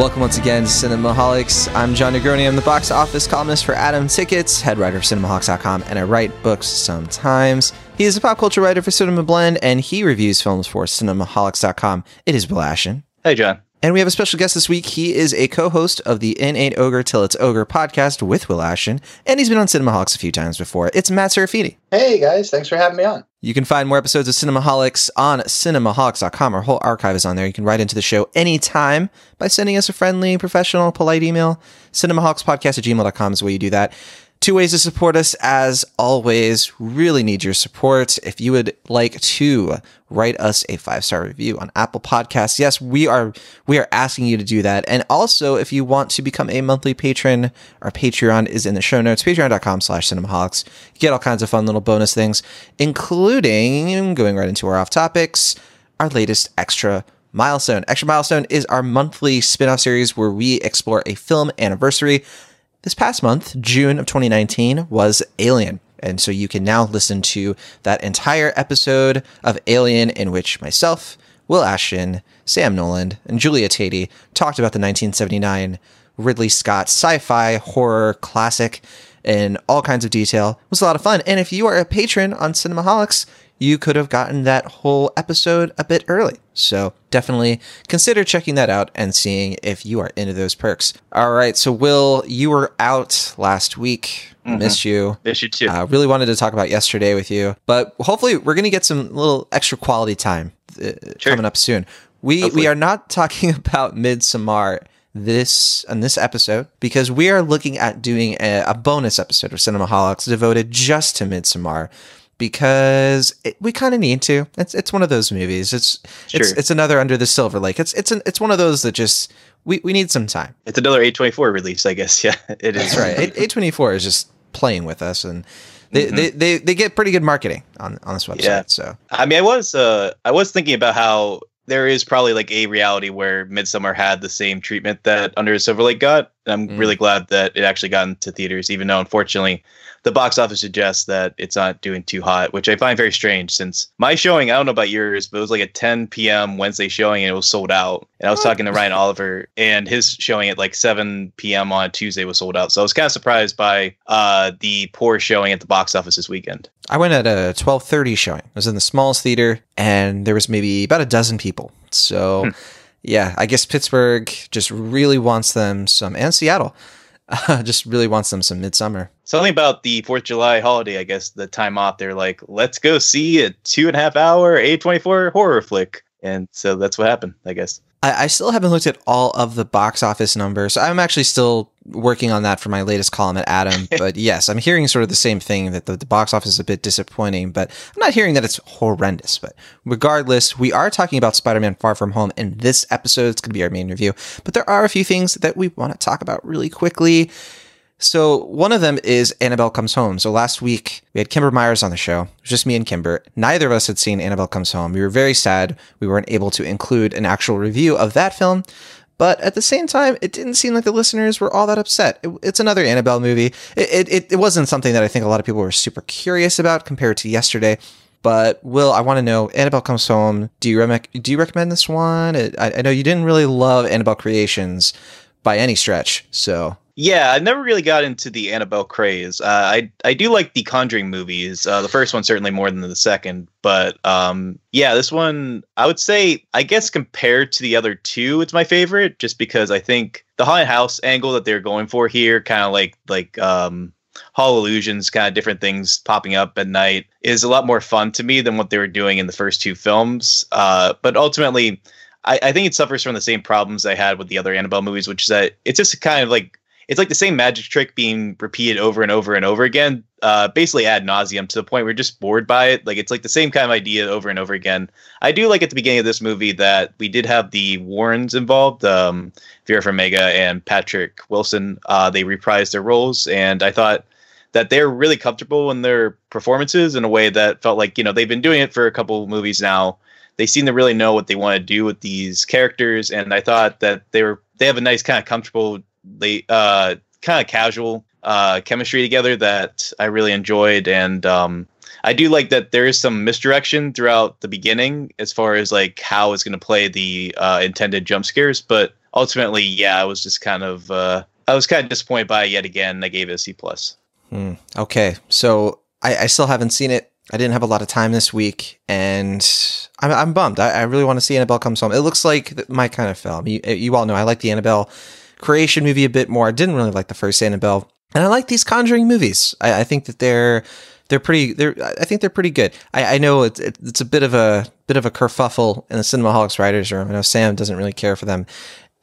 Welcome once again to Cinemaholics. I'm Jon Negroni. I'm the box office columnist for Atom Tickets, head writer of Cinemaholics.com, and I write books sometimes. He is a pop culture writer for Cinema Blend, and he reviews films for Cinemaholics.com. It is Will Ashton. Hey, John. And we have a special guest this week. He is a co-host of the It Ain't Ogre Till It's Ogre podcast with Will Ashton, and he's been on Cinemaholics a few times before. It's Matt Serafini. Hey guys, thanks for having me on. You can find more episodes of Cinemaholics on cinemaholics.com. Our whole archive is on there. You can write into the show anytime by sending us a friendly, professional, polite email. Cinemaholicspodcast at gmail.com is the way you do that. Two ways to support us, as always. Really need your support. If you would like to write us a five star review on Apple Podcasts, yes, we are we are asking you to do that. And also, if you want to become a monthly patron, our Patreon is in the show notes. Patreon.com/slash Cinemaholics. You get all kinds of fun little bonus things, including going right into our off topics, our latest extra milestone. Extra milestone is our monthly spin-off series where we explore a film anniversary this past month, June of 2019, was Alien. And so you can now listen to that entire episode of Alien in which myself, Will Ashton, Sam Noland, and Julia Tatey talked about the 1979 Ridley Scott sci fi horror classic in all kinds of detail. It was a lot of fun. And if you are a patron on Cinemaholics, you could have gotten that whole episode a bit early. So definitely consider checking that out and seeing if you are into those perks. All right. So, Will, you were out last week. Mm-hmm. Missed you. Missed you too. Uh, really wanted to talk about yesterday with you, but hopefully we're going to get some little extra quality time uh, sure. coming up soon. We hopefully. we are not talking about Midsommar this on this episode because we are looking at doing a, a bonus episode of Cinemaholics devoted just to Midsommar because it, we kind of need to. It's it's one of those movies. It's sure. it's it's another Under the Silver Lake. It's it's an, it's one of those that just we, we need some time. It's another A twenty four release, I guess. Yeah, it is. That's right. A twenty four is just playing with us, and they, mm-hmm. they, they they get pretty good marketing on on this website. Yeah. So I mean, I was uh I was thinking about how there is probably like a reality where Midsommar had the same treatment that Under the Silver Lake got. And I'm mm. really glad that it actually got into theaters, even though unfortunately the box office suggests that it's not doing too hot, which I find very strange since my showing, I don't know about yours, but it was like a 10 p.m. Wednesday showing and it was sold out. And I was talking to Ryan Oliver and his showing at like 7 p.m. on Tuesday was sold out. So I was kind of surprised by uh, the poor showing at the box office this weekend. I went at a 12:30 showing. I was in the smallest theater and there was maybe about a dozen people. So hmm. yeah, I guess Pittsburgh just really wants them some and Seattle uh, just really wants them some Midsommar. Something about the Fourth of July holiday, I guess, the time off. They're like, let's go see a two and a half hour A twenty four horror flick, and so that's what happened, I guess. I, I still haven't looked at all of the box office numbers. I'm actually still working on that for my latest column at Atom. but yes, I'm hearing sort of the same thing that the, the, box office is a bit disappointing, but I'm not hearing that it's horrendous. But regardless, we are talking about Spider Man Far From Home in this episode. It's going to be our main review. But there are a few things that we want to talk about really quickly. So one of them is Annabelle Comes Home. So last week we had Kimber Myers on the show. It was just me and Kimber. Neither of us had seen Annabelle Comes Home. We were very sad we weren't able to include an actual review of that film. But at the same time, it didn't seem like the listeners were all that upset. It, it's another Annabelle movie. It, it, it wasn't something that I think a lot of people were super curious about compared to yesterday. But Will, I want to know Annabelle Comes Home. Do you re- do you recommend this one? I, I know you didn't really love Annabelle Creations by any stretch, so yeah, I never really got into the Annabelle craze. Uh, I I do like the Conjuring movies. Uh, the first one certainly more than the second, but um, yeah, this one I would say I guess compared to the other two, it's my favorite, just because I think the haunted house angle that they're going for here, kind of like like um, hall illusions, kind of different things popping up at night, is a lot more fun to me than what they were doing in the first two films. Uh, but ultimately. I, I think it suffers from the same problems I had with the other Annabelle movies, which is that it's just kind of like it's like the same magic trick being repeated over and over and over again, uh, basically ad nauseum to the point you're just bored by it. Like it's like the same kind of idea over and over again. I do like at the beginning of this movie that we did have the Warrens involved, um, Vera Farmiga and Patrick Wilson. Uh, they reprised their roles, and I thought that they're really comfortable in their performances in a way that felt like you know they've been doing it for a couple movies now. They seem to really know what they want to do with these characters, and I thought that they were they have a nice kind of comfortable they uh, kind of casual uh, chemistry together that I really enjoyed, and um, I do like that there is some misdirection throughout the beginning as far as like how it's going to play the uh, intended jump scares, but ultimately, yeah, I was just kind of uh, I was kind of disappointed by it yet again. I gave it a C plus. Hmm. Okay, so I, I still haven't seen it. I didn't have a lot of time this week, and I'm, I'm bummed. I, I really want to see Annabelle Comes Home. It looks like my kind of film. You, you all know I like the Annabelle creation movie a bit more. I didn't really like the first Annabelle, and I like these Conjuring movies. I, I think that they're they're pretty. They're I think they're pretty good. I, I know it's it's a bit of a bit of a kerfuffle in the Cinemaholics writers room. I know Sam doesn't really care for them,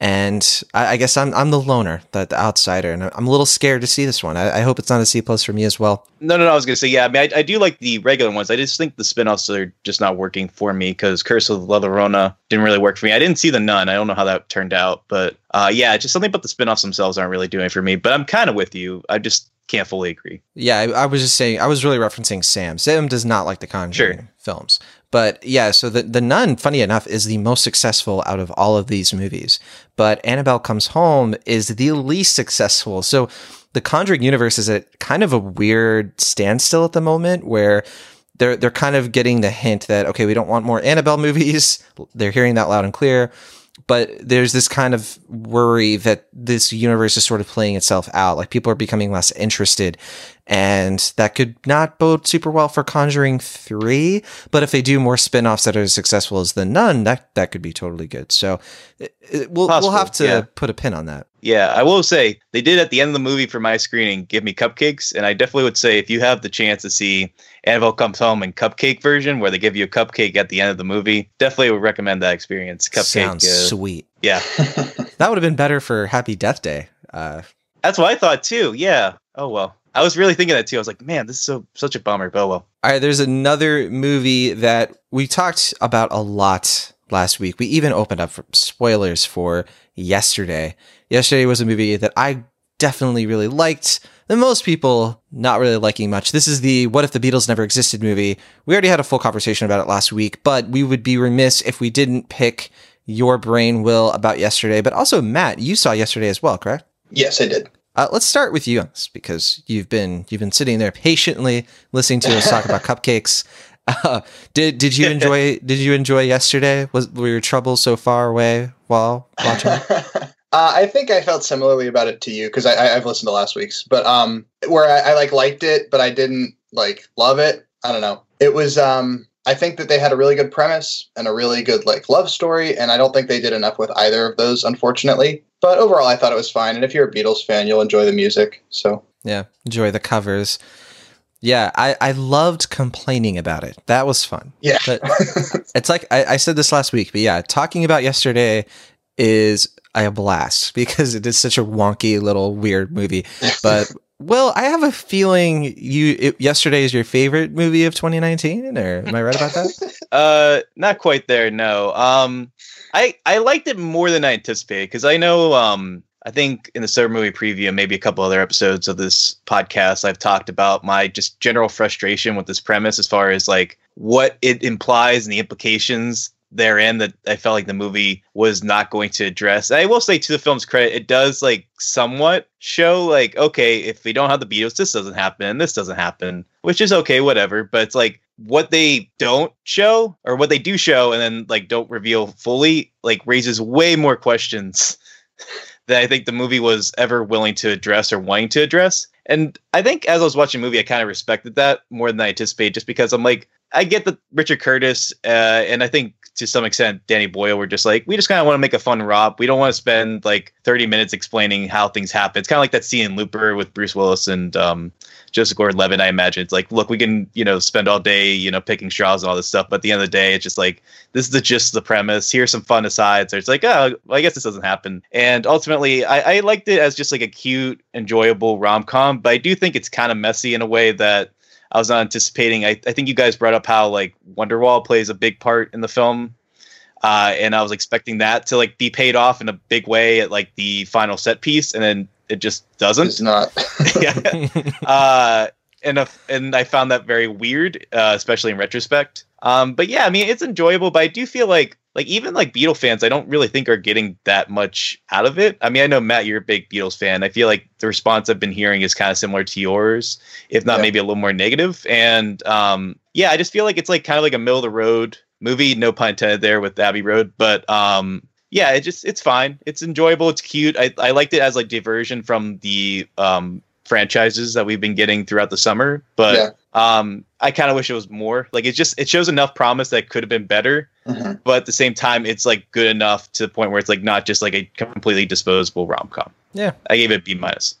and I, I, guess I'm I'm the loner, the, the, outsider, and I'm a little scared to see this one. I, I hope it's not a C plus for me as well. No, no, no. I was gonna say, yeah. I mean, I, I do like the regular ones. I just think the spinoffs are just not working for me because Curse of La Llorona didn't really work for me. I didn't see the Nun. I don't know how that turned out, but uh, yeah, just something about the spinoffs themselves aren't really doing it for me. But I'm kind of with you. I just can't fully agree. Yeah, I, I, was just saying. I was really referencing Sam. Sam does not like the Conjuring sure. films. But yeah, so the the Nun, funny enough, is the most successful out of all of these movies. But Annabelle Comes Home is the least successful. So the Conjuring universe is at kind of a weird standstill at the moment where they're they're kind of getting the hint that okay, we don't want more Annabelle movies. They're hearing that loud and clear but there's this kind of worry that this universe is sort of playing itself out. Like people are becoming less interested, and that could not bode super well for Conjuring 3. But if they do more spin offs that are as successful as The Nun, that, that could be totally good. So it, it, we'll, we'll have to yeah. put a pin on that. Yeah, I will say they did at the end of the movie for my screening give me cupcakes. And I definitely would say if you have the chance to see Annabelle Comes Home in cupcake version, where they give you a cupcake at the end of the movie, definitely would recommend that experience. Cupcake. Sounds uh, sweet. Yeah. that would have been better for Happy Death Day. Uh, That's what I thought too. Yeah. Oh, well. I was really thinking that too. I was like, man, this is so such a bummer. But oh, well. All right, there's another movie that we talked about a lot last week. We even opened up for spoilers for yesterday. Yesterday was a movie that I definitely really liked. And most people not really liking much. This is the What If the Beatles Never Existed movie. We already had a full conversation about it last week, but we would be remiss if we didn't pick your brain will about yesterday. But also, Matt, you saw yesterday as well, correct? Yes, I did. Uh, let's start with you on this because you've been you've been sitting there patiently listening to us talk about cupcakes. Uh, did did you enjoy did you enjoy yesterday? Was were your troubles so far away while watching? Uh, I think I felt similarly about it to you because I, have listened to last week's, but um, where I, I, like liked it, but I didn't like love it. I don't know. It was um, I think that they had a really good premise and a really good like love story, and I don't think they did enough with either of those, unfortunately. But overall, I thought it was fine. And if you're a Beatles fan, you'll enjoy the music. So yeah, enjoy the covers. Yeah, I, I loved complaining about it. That was fun. Yeah. But it's like I, I said this last week, but yeah, talking about yesterday is a blast because it is such a wonky little weird movie. But well, I have a feeling you it, yesterday is your favorite movie of 2019, or am I right about that? uh, not quite there. No. Um, I I liked it more than I anticipated because I know um I think in the summer movie preview, maybe a couple other episodes of this podcast, I've talked about my just general frustration with this premise as far as like what it implies and the implications therein that I felt like the movie was not going to address. I will say to the film's credit, it does like somewhat show like, okay, if we don't have the Beatles, this doesn't happen and this doesn't happen, which is okay, whatever. But it's like what they don't show or what they do show and then like don't reveal fully, like raises way more questions that I think the movie was ever willing to address or wanting to address. And I think as I was watching the movie, I kind of respected that more than I anticipated, just because I'm like, I get that Richard Curtis, uh, and I think to some extent Danny Boyle were just like, we just kind of want to make a fun romp. We don't want to spend like 30 minutes explaining how things happen. It's kind of like that scene in Looper with Bruce Willis and um, Joseph Gordon-Levitt. I imagine it's like, look, we can you know spend all day you know picking straws and all this stuff, but at the end of the day, it's just like this is the gist of the premise. Here's some fun asides. Or it's like, oh, well, I guess this doesn't happen. And ultimately, I, I liked it as just like a cute, enjoyable rom com, but I do think it's kind of messy in a way that I was not anticipating. I, I think you guys brought up how like Wonderwall plays a big part in the film. Uh, and I was expecting that to like be paid off in a big way at like the final set piece, and then it just doesn't. It's not. yeah. Uh, and a, and I found that very weird, uh, especially in retrospect. Um, but yeah, I mean, it's enjoyable, but I do feel like like even like Beatles fans, I don't really think are getting that much out of it. I mean, I know Matt, you're a big Beatles fan. I feel like the response I've been hearing is kind of similar to yours, if not yeah. maybe a little more negative. And um, yeah, I just feel like it's like kind of like a middle of the road movie. No pun intended there with Abbey Road, but um, yeah, it just it's fine. It's enjoyable. It's cute. I, I liked it as like diversion from the um franchises that we've been getting throughout the summer. But Yeah. um I kind of wish it was more. Like it just it shows enough promise that could have been better. Mhm. But at the same time, it's like good enough to the point where it's like not just like a completely disposable rom com. Yeah. I gave it B minus.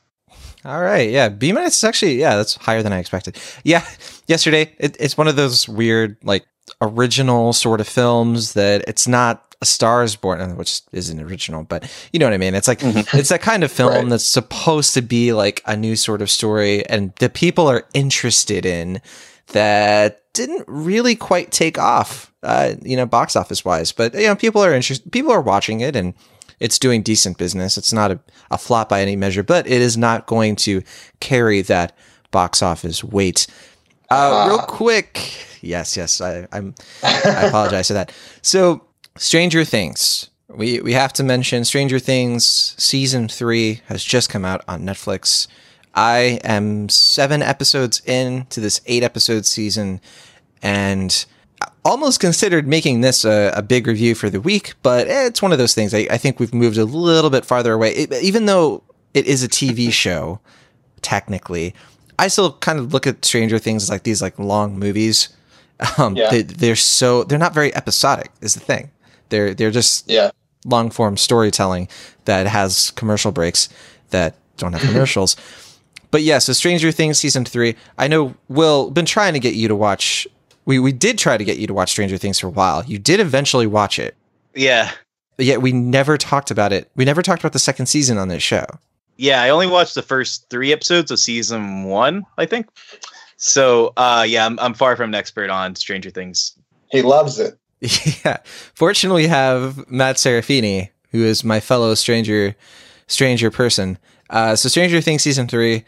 All right, yeah, B minus is actually yeah, that's higher than I expected. Yeah, yesterday it, it's one of those weird like original sort of films that it's not a Stars Born, which isn't original, but you know what I mean. It's like it's that kind of film Right. that's supposed to be like a new sort of story, and the people are interested in that didn't really quite take off, uh, you know, box office wise. But you know, people are interested. People are watching it, and it's doing decent business. It's not a, a flop by any measure, but it is not going to carry that box office weight. Uh, real Ah. quick, yes, yes, I, I'm. I apologize for that. So, Stranger Things. We we have to mention Stranger Things season three has just come out on Netflix. I am seven episodes in to this eight episode season, and almost considered making this a, a big review for the week, but it's one of those things. I, I think we've moved a little bit farther away, It- even though it is a TV show. Technically, I still kind of look at Stranger Things as like these like long movies. Um, Yeah. they, they're so they're not very episodic. Is the thing. They're they're just Yeah. long form storytelling that has commercial breaks that don't have commercials. but yeah, so Stranger Things season three. I know Will been trying to get you to watch. We we did try to get you to watch Stranger Things for a while. You did eventually watch it, Yeah. but yet we never talked about it. We never talked about the second season on this show. Yeah, I only watched the first three episodes of season one, I think. So uh yeah, I'm I'm far from an expert on Stranger Things. He loves it. yeah. Fortunately, we have Matt Serafini, who is my fellow stranger, stranger person. Uh, so Stranger Things season three.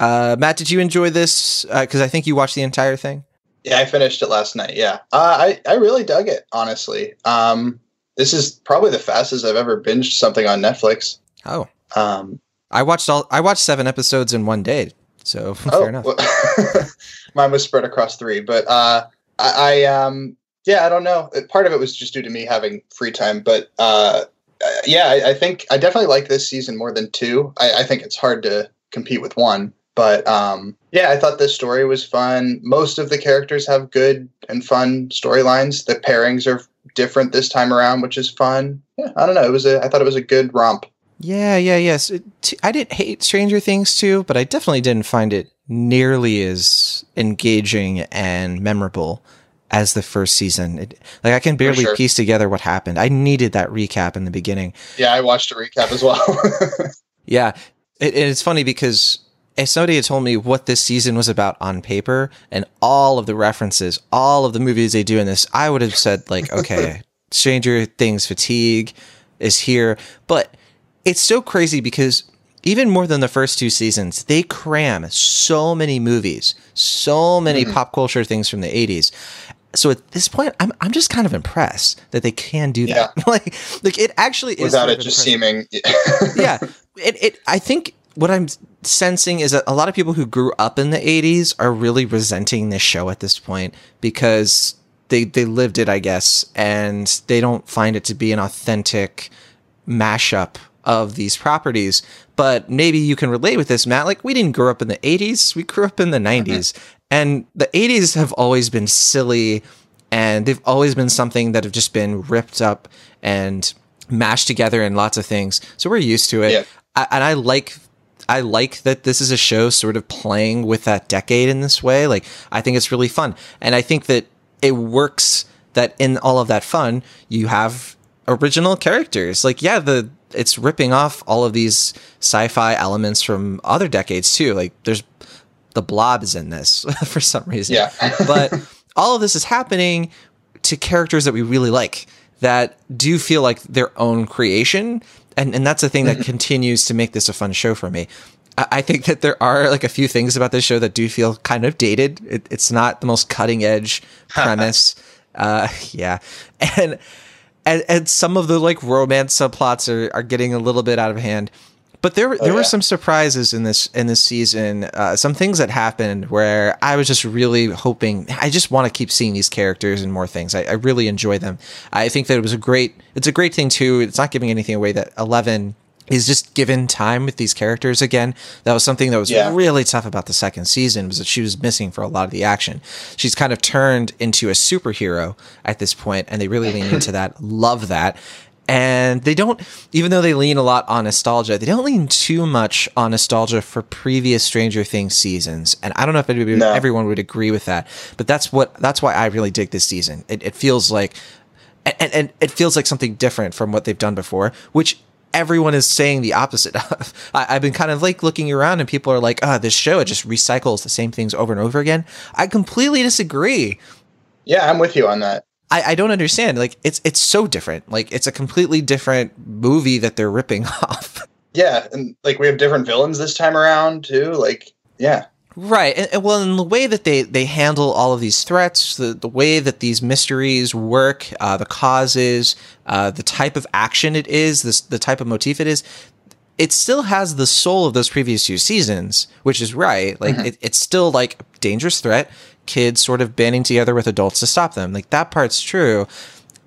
Uh, Matt, did you enjoy this? Because I think you watched the entire thing. Yeah, I finished it last night. Yeah, uh, I I really dug it. Honestly, um, this is probably the fastest I've ever binged something on Netflix. Oh, Um, I watched all. I watched seven episodes in one day. So fair enough. well, mine was spread across three, but uh, I, I um, yeah, I don't know. Part of it was just due to me having free time, but uh, uh, yeah, I, I think I definitely like this season more than two. I, I think it's hard to compete with one, but um, yeah, I thought this story was fun. Most of the characters have good and fun storylines. The pairings are different this time around, which is fun. Yeah, I don't know. It was a. I thought it was a good romp. Yeah, yeah, yes. It, t- I didn't hate Stranger Things too, but I definitely didn't find it nearly as engaging and memorable as the first season. It, like I can barely sure. piece together what happened. I needed that recap in the beginning. Yeah, I watched a recap as well. Yeah, it, and it's funny because somebody had told me what this season was about on paper and all of the references, all of the movies they do in this, I would have said like, okay, Stranger Things fatigue is here, but it's so crazy because even more than the first two seasons, they cram so many movies, so many mm-hmm. pop culture things from the 80s. So at this point, I'm I'm just kind of impressed that they can do that. like like it actually is Without it just impressive seeming. yeah it, it i think what i'm sensing is that a lot of people who grew up in the 80s are really resenting this show at this point because they they lived it i guess and they don't find it to be an authentic mashup of these properties but maybe you can relate with this matt like we didn't grow up in the 80s we grew up in the uh-huh. 90s and the 80s have always been silly and they've always been something that have just been ripped up and mashed together in lots of things. So we're used to it. Yeah. I, and I like I like that this is a show sort of playing with that decade in this way. Like I think it's really fun. And I think that it works that in all of that fun, you have original characters. Like yeah, the it's ripping off all of these sci-fi elements from other decades too. Like there's the blob is in this for some reason. Yeah. but all of this is happening to characters that we really like that do feel like their own creation. And, and that's the thing that continues to make this a fun show for me. I, I think that there are like a few things about this show that do feel kind of dated. It, it's not the most cutting edge premise. uh, yeah. And, and, and some of the like romance subplots are, are getting a little bit out of hand. But there, there Oh, were some surprises in this in this season. Uh, some things that happened where I was just really hoping. I just want to keep seeing these characters and more things. I, I really enjoy them. I think that it was a great. It's a great thing too. It's not giving anything away that Eleven is just given time with these characters again. That was something that was Yeah. really tough about the second season was that she was missing for a lot of the action. She's kind of turned into a superhero at this point, and they really lean into that. Love that. And they don't, even though they lean a lot on nostalgia, they don't lean too much on nostalgia for previous Stranger Things seasons. And I don't know if anybody, No. everyone would agree with that, but that's what that's why I really dig this season. It, it feels like, and, and it feels like something different from what they've done before, which everyone is saying the opposite of. I, I've been kind of like looking around, and people are like, "Ah, this show it just recycles the same things over and over again." I completely disagree. Yeah, I'm with you on that. I, I don't understand. Like it's it's so different. Like it's a completely different movie that they're ripping off. Yeah, and like we have different villains this time around too. Like, yeah, Right. And, and well, in the way that they, they handle all of these threats, the, the way that these mysteries work, uh, the causes, uh, the type of action it is, this, the type of motif it is, it still has the soul of those previous two seasons, which is right. Like it, it's still like a dangerous threat, kids sort of banding together with adults to stop them. Like that part's true,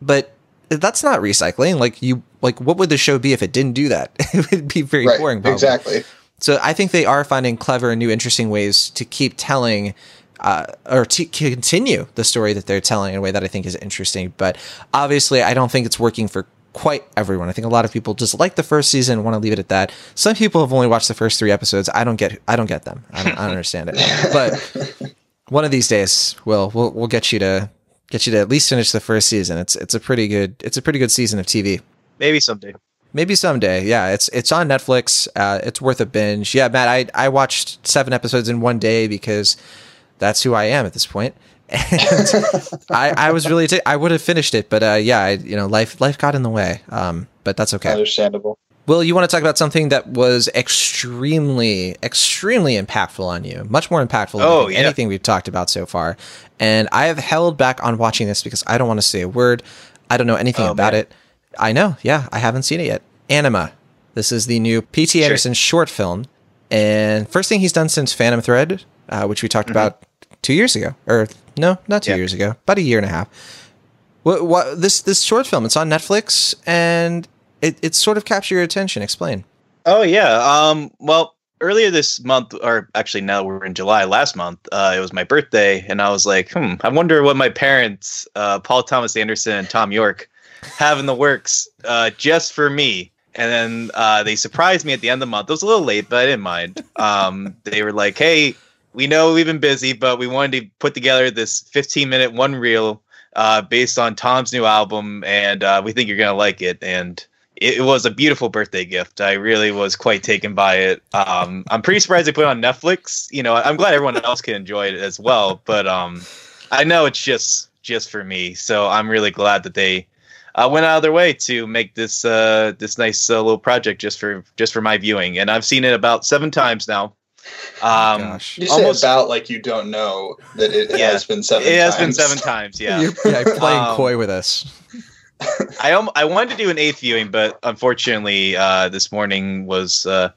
but that's not recycling. Like you, like what would the show be if it didn't do that? it would be very right, boring. Probably. exactly. So I think they are finding clever and new, interesting ways to keep telling. Uh, or to continue the story that they're telling in a way that I think is interesting. But obviously, I don't think it's working for quite everyone. I think a lot of people just like the first season and want to leave it at that. Some people have only watched the first three episodes. I don't get. I don't get them. I don't, I don't understand it. But one of these days, we'll we'll we'll get you to get you to at least finish the first season. It's it's a pretty good it's a pretty good season of TV. Maybe someday. Maybe someday. Yeah, it's it's on Netflix. Uh, it's worth a binge. Yeah, Matt, I I watched seven episodes in one day because that's who I am at this point. And I I was really t- I would have finished it, but uh, yeah, I, you know, life life got in the way. Um, but that's okay. Understandable. Will, you want to talk about something that was extremely, extremely impactful on you? Much more impactful than Oh, yeah. anything we've talked about so far. And I have held back on watching this because I don't want to say a word. I don't know anything Oh, about man. it. I know, yeah, I haven't seen it yet. Anima. This is the new P.T. Anderson short film. And first thing he's done since Phantom Thread, uh, which we talked about two years ago. Or, no, not two Mm-hmm. Yeah. years ago, about a year and a half. What, what this this short film? It's on Netflix, and it, it sort of captured your attention. Explain. Oh yeah. Um. Well, earlier this month, or actually now we're in July. Last month, uh, it was my birthday, and I was like, hmm, I wonder what my parents, uh, Paul Thomas Anderson and Thom Yorke, have in the works uh, just for me. And then uh, they surprised me at the end of the month. It was a little late, but I didn't mind. Um, they were like, "Hey, we know we've been busy, but we wanted to put together this 15 minute one reel uh, based on Tom's new album, and uh, we think you're gonna like it." And it, it was a beautiful birthday gift. I really was quite taken by it. Um, I'm pretty surprised they put it on Netflix. You know, I'm glad everyone else can enjoy it as well. But um, I know it's just just for me, so I'm really glad that they uh, went out of their way to make this uh, this nice uh, little project just for just for my viewing. And I've seen it about seven times now. Um, Gosh. You say Almost- about like you don't know that it Yeah, has been seven. it has been times. seven times. Yeah. You're, yeah, you're playing Um, coy with us. I I wanted to do an eighth viewing, but unfortunately, uh, this morning was uh,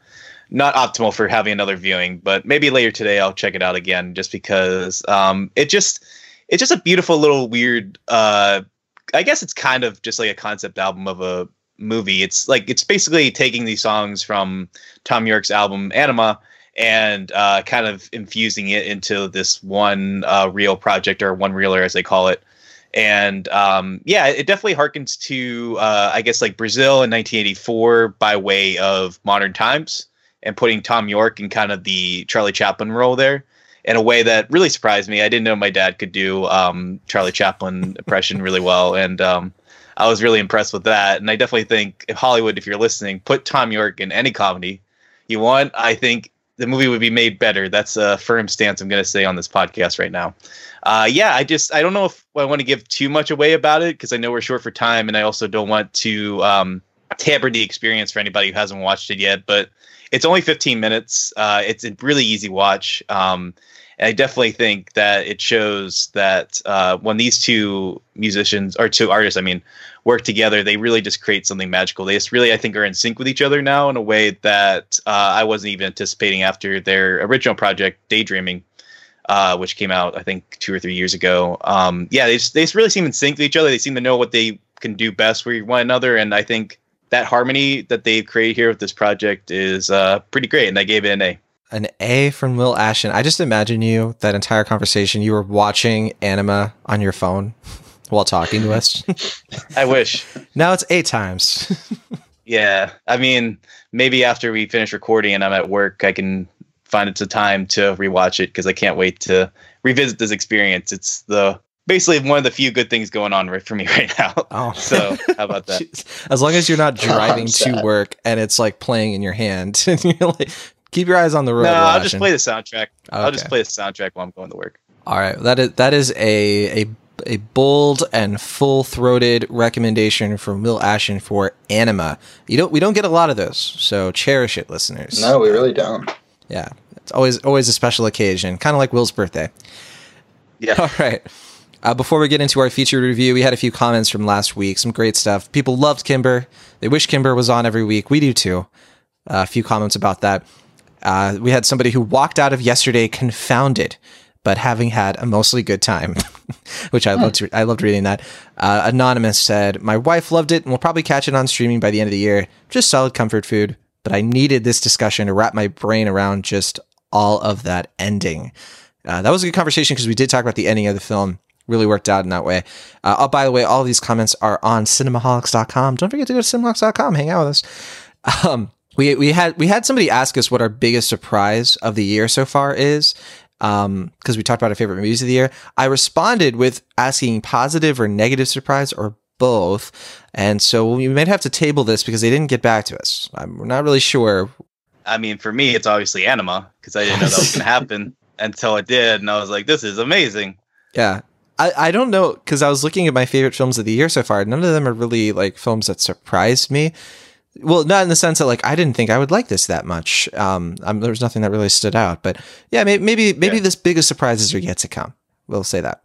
not optimal for having another viewing. But maybe later today I'll check it out again, just because um, it just it's just a beautiful little weird. Uh, I guess it's kind of just like a concept album of a movie. It's like it's basically taking these songs from Thom Yorke's album Anima and uh, kind of infusing it into this one uh, reel project or one reeler as they call it and um, yeah, it definitely harkens to uh, I guess like Brazil in 1984 by way of modern times and putting Thom Yorke in kind of the Charlie Chaplin role there in a way that really surprised me. I didn't know my dad could do um, Charlie Chaplin impression really well, and um, I was really impressed with that. And I definitely think if Hollywood, if you're listening, put Thom Yorke in any comedy you want, I think the movie would be made better. That's a firm stance I'm going to say on this podcast right now uh, yeah, I just I don't know if I want to give too much away about it because I know we're short for time, and I also don't want to um, tamper the experience for anybody who hasn't watched it yet. But it's only 15 minutes. Uh, it's a really easy watch, um, And I definitely think that it shows that uh, when these two musicians or two artists, I mean, work together, they really just create something magical. They just really, I think, are in sync with each other now in a way that uh, I wasn't even anticipating after their original project, Daydreaming, uh, which came out I think two or three years ago. Um, yeah, they just, they just really seem in sync with each other. They seem to know what they can do best for one another, and I think that harmony that they've created here with this project is uh, pretty great. And I gave it an A. An A from Will Ashton. I just imagine you that entire conversation. You were watching Anima on your phone while talking to us. I wish. now it's eight times. yeah, I mean, maybe after we finish recording and I'm at work, I can find it's a time to rewatch it because I can't wait to revisit this experience. It's the basically one of the few good things going on right for me right now. Oh. So how about that? As long as you're not oh, driving to work and it's like playing in your hand, and you're like, keep your eyes on the road. No, I'll just play the soundtrack. Okay. I'll just play the soundtrack while I'm going to work. All right, that is that is a a a bold and full throated recommendation from Will Ashton for Anima. You don't we don't get a lot of those, so cherish it, listeners. No, we really don't. Yeah, it's always always a special occasion, kind of like Will's birthday. Yeah. All right. Uh, before we get into our feature review, we had a few comments from last week. Some great stuff. People loved Kimber. They wish Kimber was on every week. We do too. Uh, a few comments about that. Uh, we had somebody who walked out of yesterday confounded, but having had a mostly good time, which I loved. I loved reading that. Uh, Anonymous said, "My wife loved it, and we'll probably catch it on streaming by the end of the year. Just solid comfort food. But I needed this discussion to wrap my brain around just all of that ending." Uh, that was a good conversation because we did talk about the ending of the film really worked out in that way. Uh, oh, by the way, all these comments are on cinemaholics.com. Don't forget to go to cinemaholics.com, hang out with us. Um, we, we had we had somebody ask us what our biggest surprise of the year so far is because um, we talked about our favorite movies of the year. I responded with asking positive or negative surprise or both, and so we might have to table this because they didn't get back to us. I'm not really sure. I mean, for me, it's obviously Anima because I didn't know that was going to happen until it did, and I was like, "This is amazing." Yeah, I, I don't know because I was looking at my favorite films of the year so far. None of them are really like films that surprised me. Well, not in the sense that like I didn't think I would like this that much. Um, um there was nothing that really stood out. But yeah, maybe maybe, maybe yeah. this biggest surprises are yet to come. We'll say that.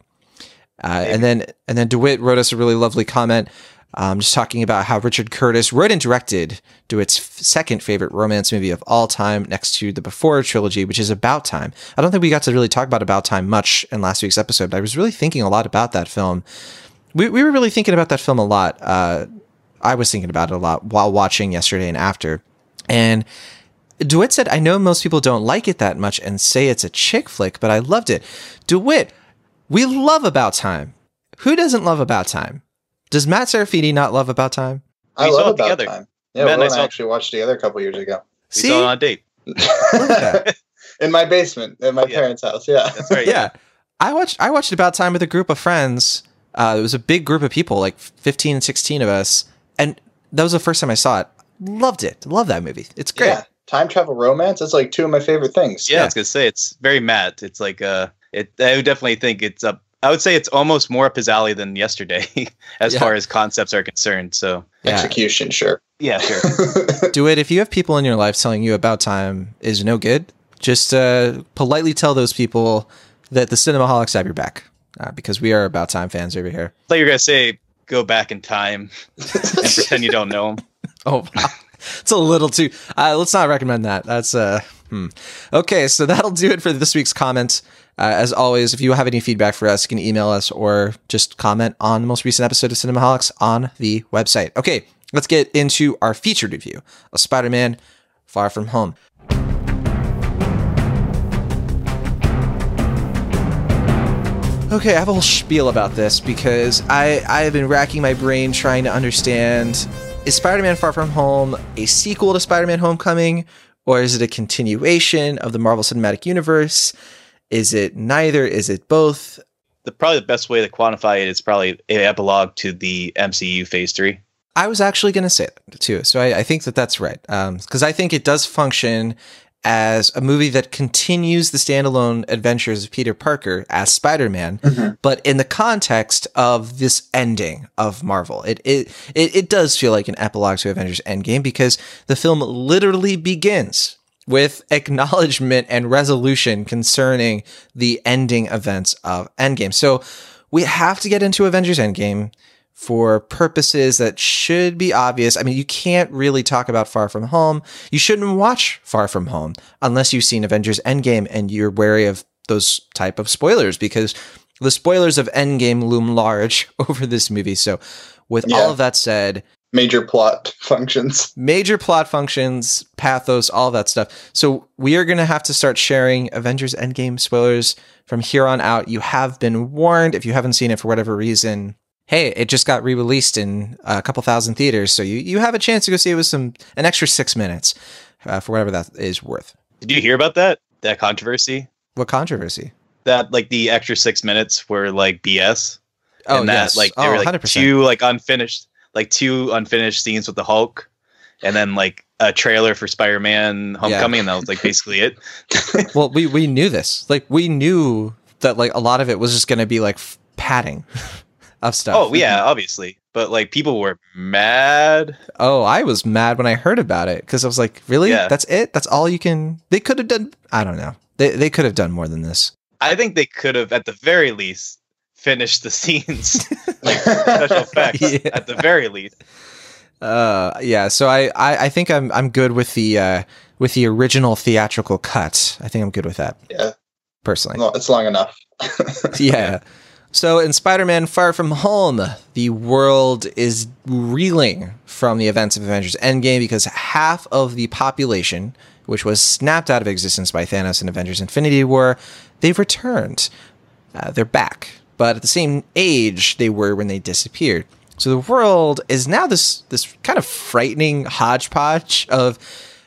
Uh, and then and then Dewitt wrote us a really lovely comment um, just talking about how Richard Curtis wrote and directed DeWitt's f- second favorite romance movie of all time, next to the Before trilogy, which is About Time. I don't think we got to really talk about About Time much in last week's episode, but I was really thinking a lot about that film. We, we were really thinking about that film a lot. Uh, I was thinking about it a lot while watching yesterday and after. And DeWitt said, I know most people don't like it that much and say it's a chick flick, but I loved it. DeWitt, we love About Time. Who doesn't love About Time? Does Matt Serafini not love About Time? I we love About together. Time. Yeah, Matt and I, actually watched together a couple years ago. See, saw it on a date in my basement at my yeah. parents' house. Yeah, that's right. yeah, I watched I watched About Time with a group of friends. Uh, it was a big group of people, like 15 and 16 of us, and that was the first time I saw it. Loved it. Love that movie. It's great. Yeah. Time travel romance. It's like two of my favorite things. Yeah, yeah. I was gonna say it's very Matt. It's like uh, it. I would definitely think it's up I would say it's almost more up his alley than yesterday, as yeah. far as concepts are concerned. So yeah. execution, sure. Yeah, sure. DeWitt If you have people in your life telling you about time is no good, just uh, politely tell those people that the Cinemaholics have your back, uh, because we are about time fans over here. I thought you were gonna say go back in time and pretend you don't know them. Oh, wow. it's a little too. Uh, let's not recommend that. That's uh. Hmm. Okay, so that'll do it for this week's comments. Uh, as always, if you have any feedback for us, you can email us or just comment on the most recent episode of Cinemaholics on the website. Okay, let's get into our featured review of Spider Man Far From Home. Okay, I have a whole spiel about this because I, I have been racking my brain trying to understand is Spider Man Far From Home a sequel to Spider Man Homecoming, or is it a continuation of the Marvel Cinematic Universe? Is it neither? Is it both? The probably the best way to quantify it is probably an epilogue to the MCU Phase Three. I was actually going to say that too, so I, I, think that that's right because um, I think it does function as a movie that continues the standalone adventures of Peter Parker as Spider-Man, mm-hmm. but in the context of this ending of Marvel. It, it it it does feel like an epilogue to Avengers Endgame because the film literally begins with acknowledgement and resolution concerning the ending events of Endgame. So we have to get into Avengers Endgame for purposes that should be obvious. I mean, you can't really talk about Far From Home. You shouldn't watch Far From Home unless you've seen Avengers Endgame and you're wary of those type of spoilers because the spoilers of Endgame loom large over this movie. So with Yeah. all of that said, Major plot functions. major plot functions, pathos, all that stuff. So we are going to have to start sharing Avengers Endgame spoilers from here on out. You have been warned if you haven't seen it for whatever reason. Hey, it just got re-released in a couple thousand theaters, so you, you have a chance to go see it with some an extra six minutes uh, for whatever that is worth. Did you hear about that? That controversy? What controversy? That like the extra six minutes were like BS. Oh, and that yes. like oh, were like 100%. two like unfinished like two unfinished scenes with the Hulk, and then like a trailer for Spider-Man: Homecoming, and that was like basically it. well, we we knew this. Like we knew that like a lot of it was just going to be like f- padding of stuff. Oh yeah, obviously, but like people were mad. Oh, I was mad when I heard about it because I was like, really? Yeah. That's it? That's all you can. They could have done. I don't know. They they could have done more than this. I think they could have, at the very least, finished the scenes like special effects. Yeah. At the very least, Uh, yeah. So I, I I think I'm I'm good with the uh with the original theatrical cut. I think I'm good with that yeah, personally. no, it's long enough. yeah. So in Spider-Man Far From Home, the world is reeling from the events of Avengers Endgame because half of the population, which was snapped out of existence by Thanos in Avengers Infinity War, they've returned. Uh, they're back, but at the same age they were when they disappeared. So the world is now this this kind of frightening hodgepodge of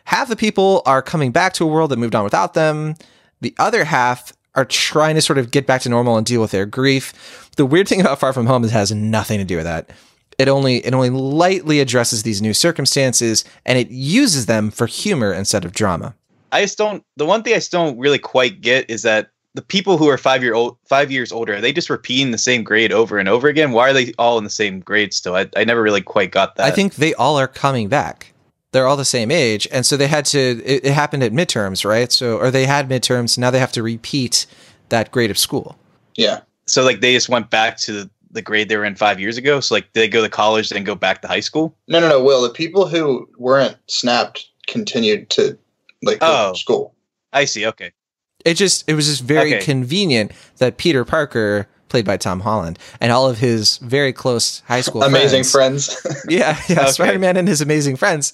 half the people are coming back to a world that moved on without them. The other half are trying to sort of get back to normal and deal with their grief. The weird thing about Far From Home is it has nothing to do with that. It only it only lightly addresses these new circumstances and it uses them for humor instead of drama. I just don't. The one thing I still don't really quite get is that the people who are five year old, five years older, are they just repeating the same grade over and over again? Why are they all in the same grade still? I, I never really quite got that. I think they all are coming back. They're all the same age, and so they had to. It, it happened at midterms, right? So, or they had midterms. Now they have to repeat that grade of school. yeah, so. Like they just went back to the, the grade they were in five years ago. So like they go to college, then go back to high school. no, no, no. Will the people who weren't snapped continued to like go Oh. to school? I see. Okay. It just it was just very Okay. convenient that Peter Parker, played by Tom Holland, and all of his very close high school Amazing friends, friends. yeah, yeah, Okay. Spider Man and his amazing friends.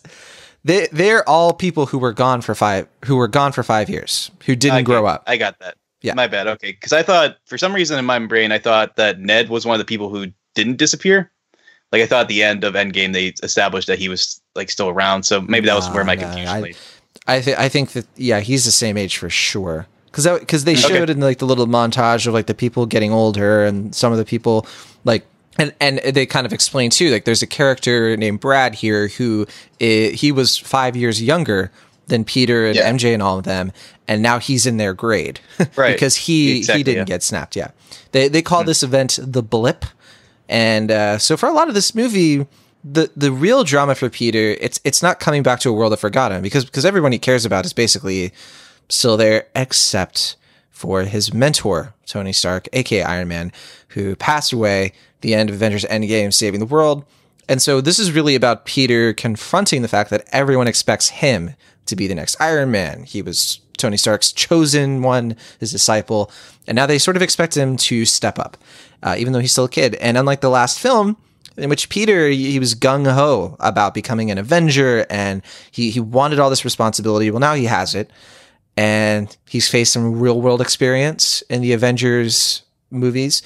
They they're all people who were gone for five who were gone for five years who didn't Okay, grow up. I got that. Yeah. My bad. Okay. Because I thought for some reason in my brain I thought that Ned was one of the people who didn't disappear. Like I thought at the end of Endgame they established that he was like still around. So maybe that was Nah, where my nah, confusion I- lay. I think I think that yeah, he's the same age for sure. Because because they mm-hmm. Okay. showed in like the little montage of like the people getting older and some of the people like and and they kind of explain too like there's a character named Brad here who eh, he was five years younger than Peter and Yeah. MJ and all of them, and now he's in their grade Right. because he Exactly, he didn't yeah. get snapped. Yeah, they they call mm-hmm. this event the blip, and uh, so for a lot of this movie, the the real drama for Peter, it's it's not coming back to a world of forgotten because because everyone he cares about is basically still there except for his mentor Tony Stark, aka Iron Man, who passed away the end of Avengers Endgame, saving the world. And so this is really about Peter confronting the fact that everyone expects him to be the next Iron Man. He was Tony Stark's chosen one, his disciple, and now they sort of expect him to step up, uh, even though he's still a kid. And unlike the last film, in which Peter he was gung ho about becoming an Avenger and he he wanted all this responsibility. Well, now he has it, and he's faced some real world experience in the Avengers movies.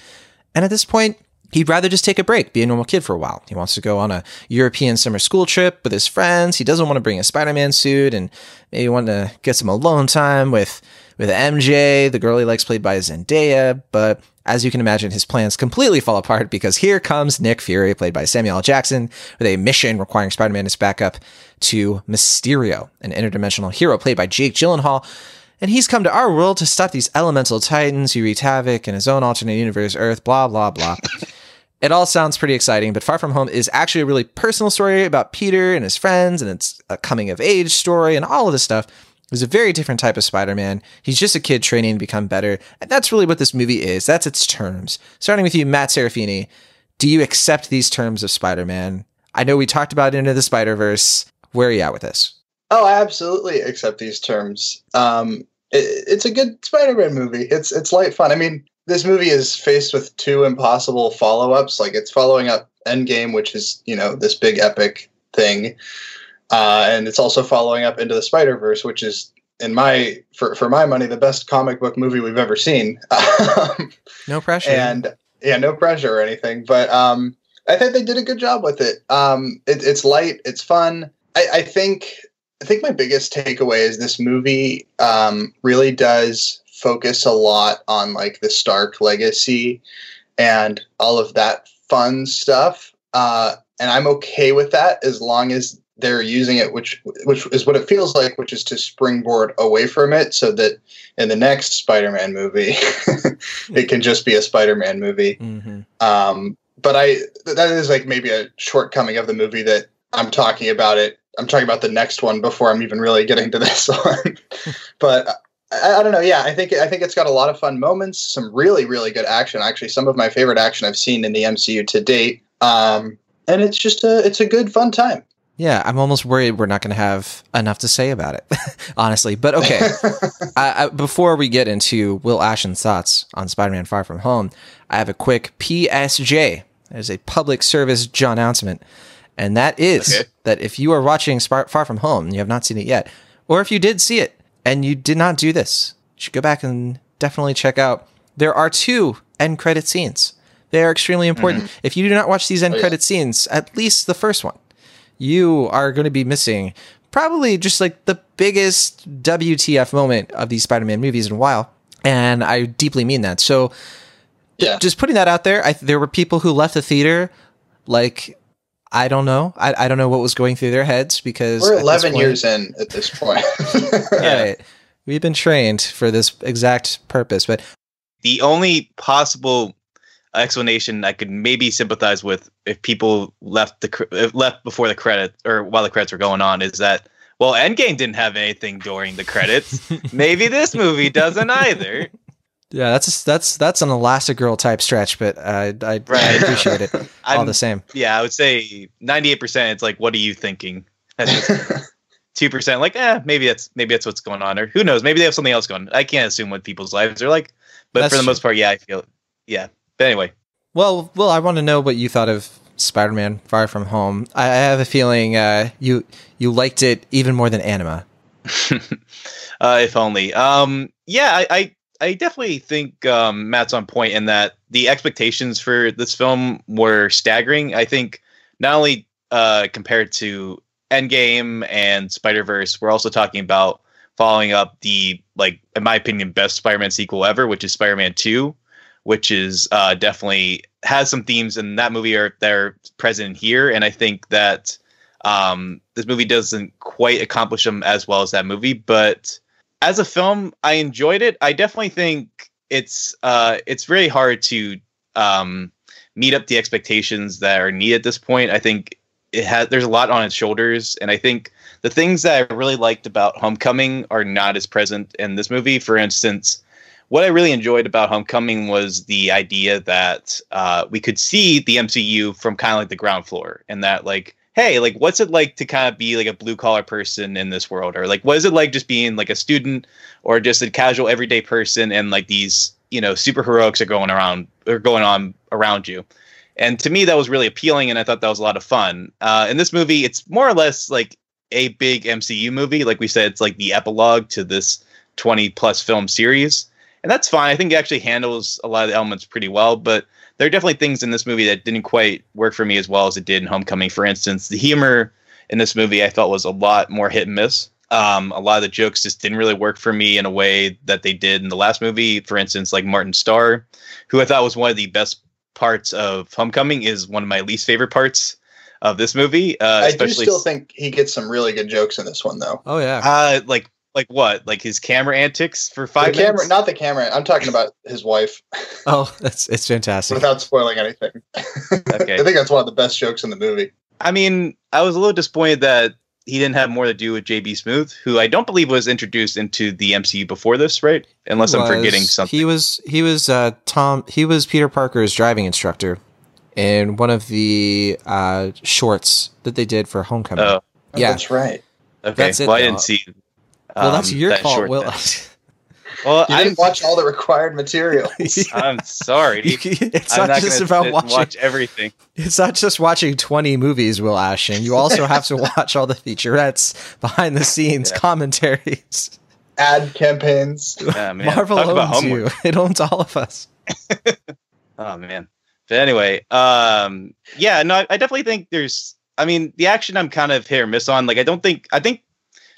And at this point, he'd rather just take a break, be a normal kid for a while. He wants to go on a European summer school trip with his friends. He doesn't want to bring a Spider Man suit and maybe want to get some alone time with with MJ, the girl he likes played by Zendaya. But as you can imagine, his plans completely fall apart because here comes Nick Fury, played by Samuel L. Jackson, with a mission requiring Spider Man to back up to Mysterio, an interdimensional hero played by Jake Gyllenhaal. And he's come to our world to stop these elemental titans who wreaked havoc in his own alternate universe, Earth, blah, blah, blah. it all sounds pretty exciting, but Far From Home is actually a really personal story about Peter and his friends, and it's a coming of age story and all of this stuff. Was a very different type of Spider-Man. He's just a kid training to become better, and that's really what this movie is. That's its terms. Starting with you, Matt Serafini, do you accept these terms of Spider-Man? I know we talked about Into the Spider-Verse. Where are you at with this? Oh, I absolutely accept these terms. Um, it, it's a good Spider-Man movie. It's it's light fun. I mean, this movie is faced with two impossible follow-ups. Like it's following up Endgame, which is you know this big epic thing, uh, and it's also following up into the Spider Verse, which is in my for for my money the best comic book movie we've ever seen. no pressure, and yeah, no pressure or anything. But um, I think they did a good job with it. Um, it it's light, it's fun. I, I think I think my biggest takeaway is this movie um, really does focus a lot on like the Stark legacy and all of that fun stuff. Uh, and I'm okay with that as long as they're using it, which which is what it feels like, which is to springboard away from it, so that in the next Spider-Man movie, it can just be a Spider-Man movie. Mm-hmm. Um, but I that is like maybe a shortcoming of the movie that I'm talking about it. I'm talking about the next one before I'm even really getting to this one. but I, I, don't know. Yeah, I think I think it's got a lot of fun moments, some really really good action. Actually, some of my favorite action I've seen in the MCU to date. Um, and it's just a it's a good fun time. Yeah, I'm almost worried we're not going to have enough to say about it, honestly. But okay, I, I, before we get into Will Ashton's thoughts on Spider-Man: Far From Home, I have a quick PSJ. There's a public service John announcement, and that is okay. that if you are watching Far From Home and you have not seen it yet, or if you did see it and you did not do this, you should go back and definitely check out. There are two end credit scenes. They are extremely important. Mm-hmm. If you do not watch these end oh, credit yeah. scenes, at least the first one, you are going to be missing probably just like the biggest WTF moment of these Spider-Man movies in a while. And I deeply mean that. So yeah. just putting that out there, I, there were people who left the theater like I don't know. I, I don't know what was going through their heads because we're 11 point, years in at this point. right. We've been trained for this exact purpose, but the only possible explanation I could maybe sympathize with if people left the left before the credits or while the credits were going on is that well, Endgame didn't have anything during the credits. maybe this movie doesn't either. Yeah, that's a, that's that's an Elastigirl type stretch, but uh, I, right. I appreciate it all the same. Yeah, I would say ninety eight percent. It's like, what are you thinking? Two percent, like, eh, maybe that's maybe that's what's going on, or who knows? Maybe they have something else going. I can't assume what people's lives are like, but that's for the most part, yeah, I feel, yeah, but anyway. Well, well, I want to know what you thought of Spider-Man: Far From Home. I, I have a feeling uh, you you liked it even more than Anima. uh, if only. Um, yeah, I, I, I definitely think um, Matt's on point in that the expectations for this film were staggering. I think not only uh, compared to Endgame and Spider Verse, we're also talking about following up the like, in my opinion, best Spider-Man sequel ever, which is Spider-Man Two which is uh, definitely has some themes in that movie are that are present here, and I think that um, this movie doesn't quite accomplish them as well as that movie. But as a film, I enjoyed it. I definitely think it's uh, it's very hard to um, meet up the expectations that are needed at this point. I think it has there's a lot on its shoulders, and I think the things that I really liked about Homecoming are not as present in this movie. For instance, what I really enjoyed about Homecoming was the idea that uh, we could see the MCU from kind of like the ground floor, and that like, hey, like, what's it like to kind of be like a blue collar person in this world, or like, what is it like just being like a student or just a casual everyday person, and like these you know super heroics are going around or going on around you. And to me, that was really appealing, and I thought that was a lot of fun. Uh, in this movie, it's more or less like a big MCU movie. Like we said, it's like the epilogue to this 20 plus film series and that's fine. I think it actually handles a lot of the elements pretty well, but there are definitely things in this movie that didn't quite work for me as well as it did in Homecoming. For instance, the humor in this movie I felt was a lot more hit and miss. Um, a lot of the jokes just didn't really work for me in a way that they did in the last movie. For instance, like Martin Starr, who I thought was one of the best parts of Homecoming, is one of my least favorite parts of this movie. Uh, I do still think he gets some really good jokes in this one, though. Oh yeah, uh, like like what? Like his camera antics for five the camera, minutes? Not the camera. I'm talking about his wife. Oh, that's it's fantastic. Without spoiling anything. Okay. I think that's one of the best jokes in the movie. I mean, I was a little disappointed that he didn't have more to do with JB Smoove, who I don't believe was introduced into the MCU before this, right? Unless I'm forgetting something. He was he was uh, Tom. He was Peter Parker's driving instructor in one of the uh, shorts that they did for Homecoming. Oh, Oh, yeah. that's right. okay. That's it, well, I though. didn't see. Well, that's um, your that fault. short Will. Well, I'm, didn't watch all the required material. I'm sorry. it's I'm not, not just about watching. watch everything. It's not just watching 20 movies, Will Ashton. You also have to watch all the featurettes, behind the scenes Yeah. commentaries. Ad campaigns. Yeah. Marvel Talk about owns you. It owns all of us. Oh man. But anyway, um, yeah, no, I, I definitely think there's. I mean, the action I'm kind of hit or miss on. Like, I don't think. I think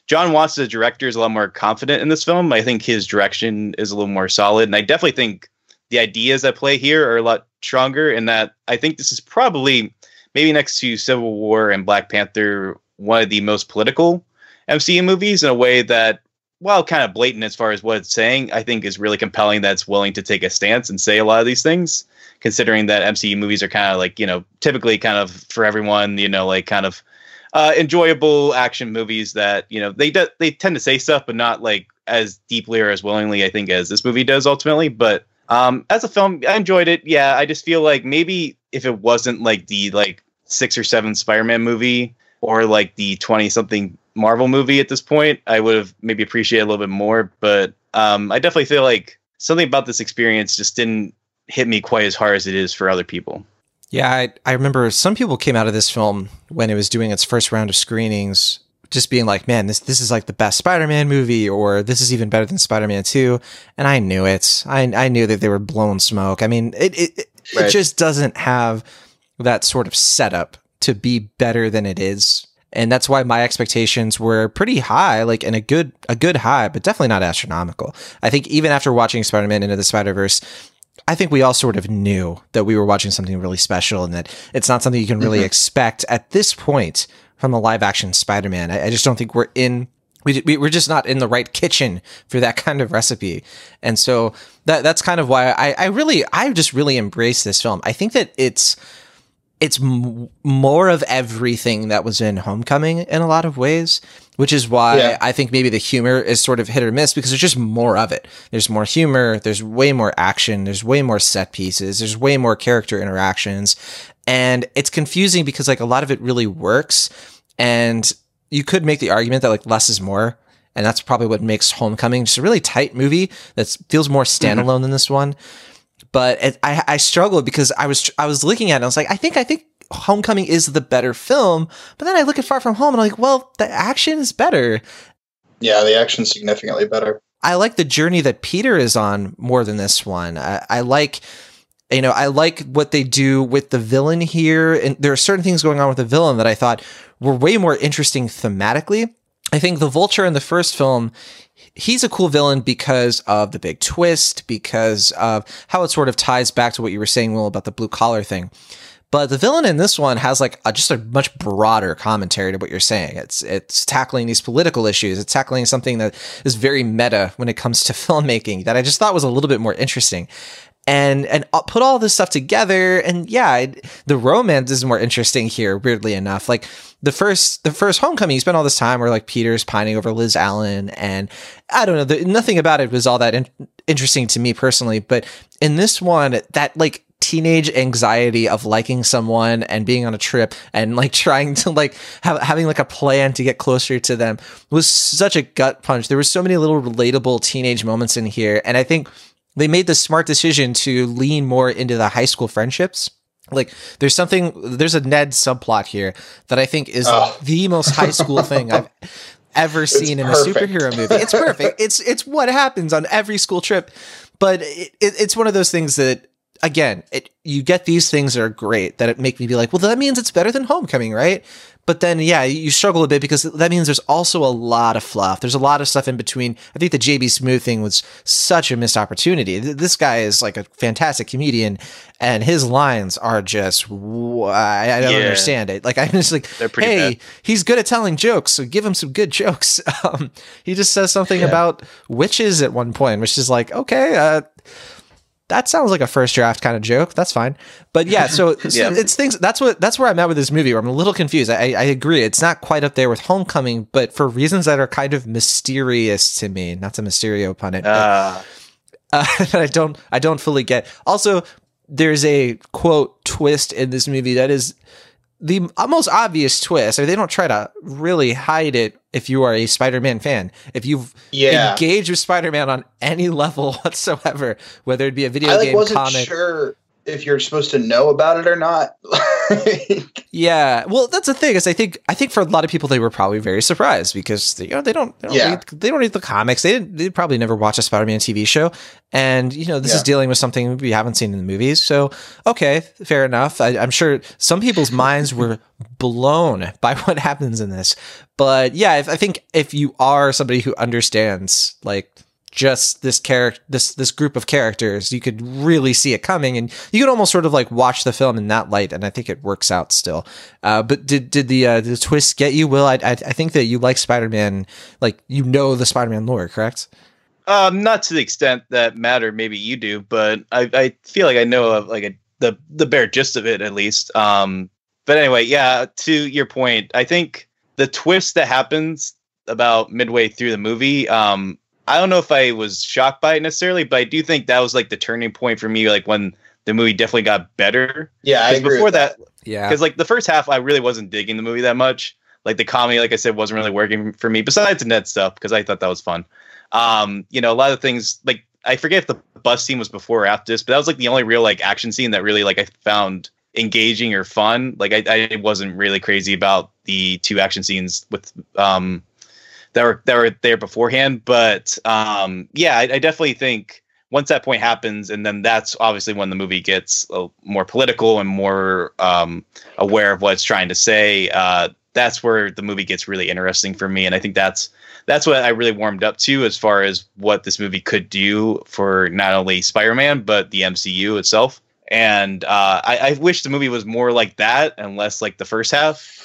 Jon Watts, the director, is a lot more confident in this film. I think his direction is a little more solid, and I definitely think the ideas at play here are a lot stronger. In that, I think this is probably maybe next to Civil War and Black Panther, one of the most political MCU movies in a way that, while kind of blatant as far as what it's saying, I think is really compelling. That it's willing to take a stance and say a lot of these things considering that MCU movies are kind of like, you know, typically kind of for everyone, you know, like kind of uh, enjoyable action movies that, you know, they do, they tend to say stuff, but not like as deeply or as willingly, I think, as this movie does ultimately. But um, as a film, I enjoyed it. Yeah, I just feel like maybe if it wasn't like the like six or seven Spider-Man movie or like the 20 something Marvel movie at this point, I would have maybe appreciated a little bit more. But um, I definitely feel like something about this experience just didn't hit me quite as hard as it is for other people. Yeah, I, I remember some people came out of this film when it was doing its first round of screenings, just being like, "Man, this this is like the best Spider-Man movie," or "This is even better than Spider-Man 2." And I knew it. I I knew that they were blowing smoke. I mean, it it, it, Right. it just doesn't have that sort of setup to be better than it is. And that's why my expectations were pretty high, like in a good a good high, but definitely not astronomical. I think even after watching Spider-Man Into the Spider-Verse, I think we all sort of knew that we were watching something really special and that it's not something you can really mm-hmm. expect at this point from a live action Spider Man. I, I just don't think we're in. We, we, we're just not in the right kitchen for that kind of recipe. And so that that's kind of why I, I really, I just really embrace this film. I think that it's, it's m- more of everything that was in Homecoming in a lot of ways, which is why Yeah. I think maybe the humor is sort of hit or miss because there's just more of it. There's more humor, there's way more action, there's way more set pieces, there's way more character interactions. And it's confusing because like a lot of it really works. And you could make the argument that like less is more. And that's probably what makes Homecoming just a really tight movie that feels more mm-hmm. standalone than this one but it, I, I struggled because I was I was looking at it. And I was like, I think I think Homecoming is the better film. But then I look at Far From Home and I'm like, well, the action is better. Yeah, the action's significantly better. I like the journey that Peter is on more than this one. I, I like, you know, I like what they do with the villain here, and there are certain things going on with the villain that I thought were way more interesting thematically. I think the Vulture in the first film, he's a cool villain because of the big twist, because of how it sort of ties back to what you were saying, Will, about the blue collar thing. But the villain in this one has like a, just a much broader commentary to what you're saying. It's it's tackling these political issues. It's tackling something that is very meta when it comes to filmmaking that I just thought was a little bit more interesting. And and uh, put all this stuff together, and yeah, it, the romance is more interesting here. Weirdly enough, like the first the first homecoming, you spent all this time where like Peter's pining over Liz Allen, and I don't know, the, nothing about it was all that in, interesting to me personally. But in this one, that like teenage anxiety of liking someone and being on a trip and like trying to like have having like a plan to get closer to them was such a gut punch. There were so many little relatable teenage moments in here, and I think they made the smart decision to lean more into the high school friendships. Like there's something there's a Ned subplot here that I think is Oh. the most high school thing I've ever seen in a superhero movie. It's perfect. It's it's what happens on every school trip. But it, it, it's one of those things that again, it you get these things that are great that it make me be like, well, that means it's better than Homecoming, right? But then, yeah, you struggle a bit because that means there's also a lot of fluff. There's a lot of stuff in between. I think the JB Smoove thing was such a missed opportunity. This guy is like a fantastic comedian, and his lines are just, I, I don't Yeah. understand it. Like I'm just like, They're pretty hey, bad. he's good at telling jokes, so give him some good jokes. Um, he just says something about witches at one point, which is like, okay, uh, that sounds like a first draft kind of joke. That's fine. But yeah, so, so Yeah. it's things. That's what that's where I'm at with this movie. Where I'm a little confused. I, I agree. It's not quite up there with Homecoming, but for reasons that are kind of mysterious to me. Not to Mysterio pun it, but, Uh, uh, that I don't I don't fully get. Also, there's a quote twist in this movie that is the most obvious twist. Or they don't try to really hide it. If you are a Spider-Man fan, if you've Yeah. engaged with Spider-Man on any level whatsoever, whether it be a video I like game, wasn't comic, sure if you're supposed to know about it or not. Yeah, well, that's the thing is I think I think for a lot of people they were probably very surprised because you know they don't they don't, Yeah. read, they don't read the comics. They didn't they probably never watched a Spider-Man TV show. And you know this is dealing with something we haven't seen in the movies. So okay fair enough. I, I'm sure some people's minds were blown by what happens in this. But yeah if, I think if you are somebody who understands like just this character this this group of characters you could really see it coming and you could almost sort of like watch the film in that light and i think it works out still uh, but did did the uh, the twist get you will I, I i think that you like spider-man like you know the spider-man lore correct um, not to the extent that matter. Maybe you do, but I, I feel like I know of like a, the the bare gist of it at least. Um, but anyway, yeah. To your point, I think the twist that happens about midway through the movie. Um, I don't know if I was shocked by it necessarily, but I do think that was like the turning point for me. Like when the movie definitely got better. yeah, I 'Cause agree. before with that, yeah because like the first half i really wasn't digging the movie that much like the comedy like i said wasn't really working for me besides the ned stuff because i thought that was fun um you know a lot of things like i forget if the bus scene was before or after this but that was like the only real like action scene that really like i found engaging or fun like i, I wasn't really crazy about the two action scenes with um that were that were there beforehand but um yeah i, I definitely think once that point happens and then that's obviously when the movie gets uh, more political and more um, aware of what it's trying to say uh, that's where the movie gets really interesting for me and i think that's that's what i really warmed up to as far as what this movie could do for not only spider-man but the mcu itself and uh, I, I wish the movie was more like that and less like the first half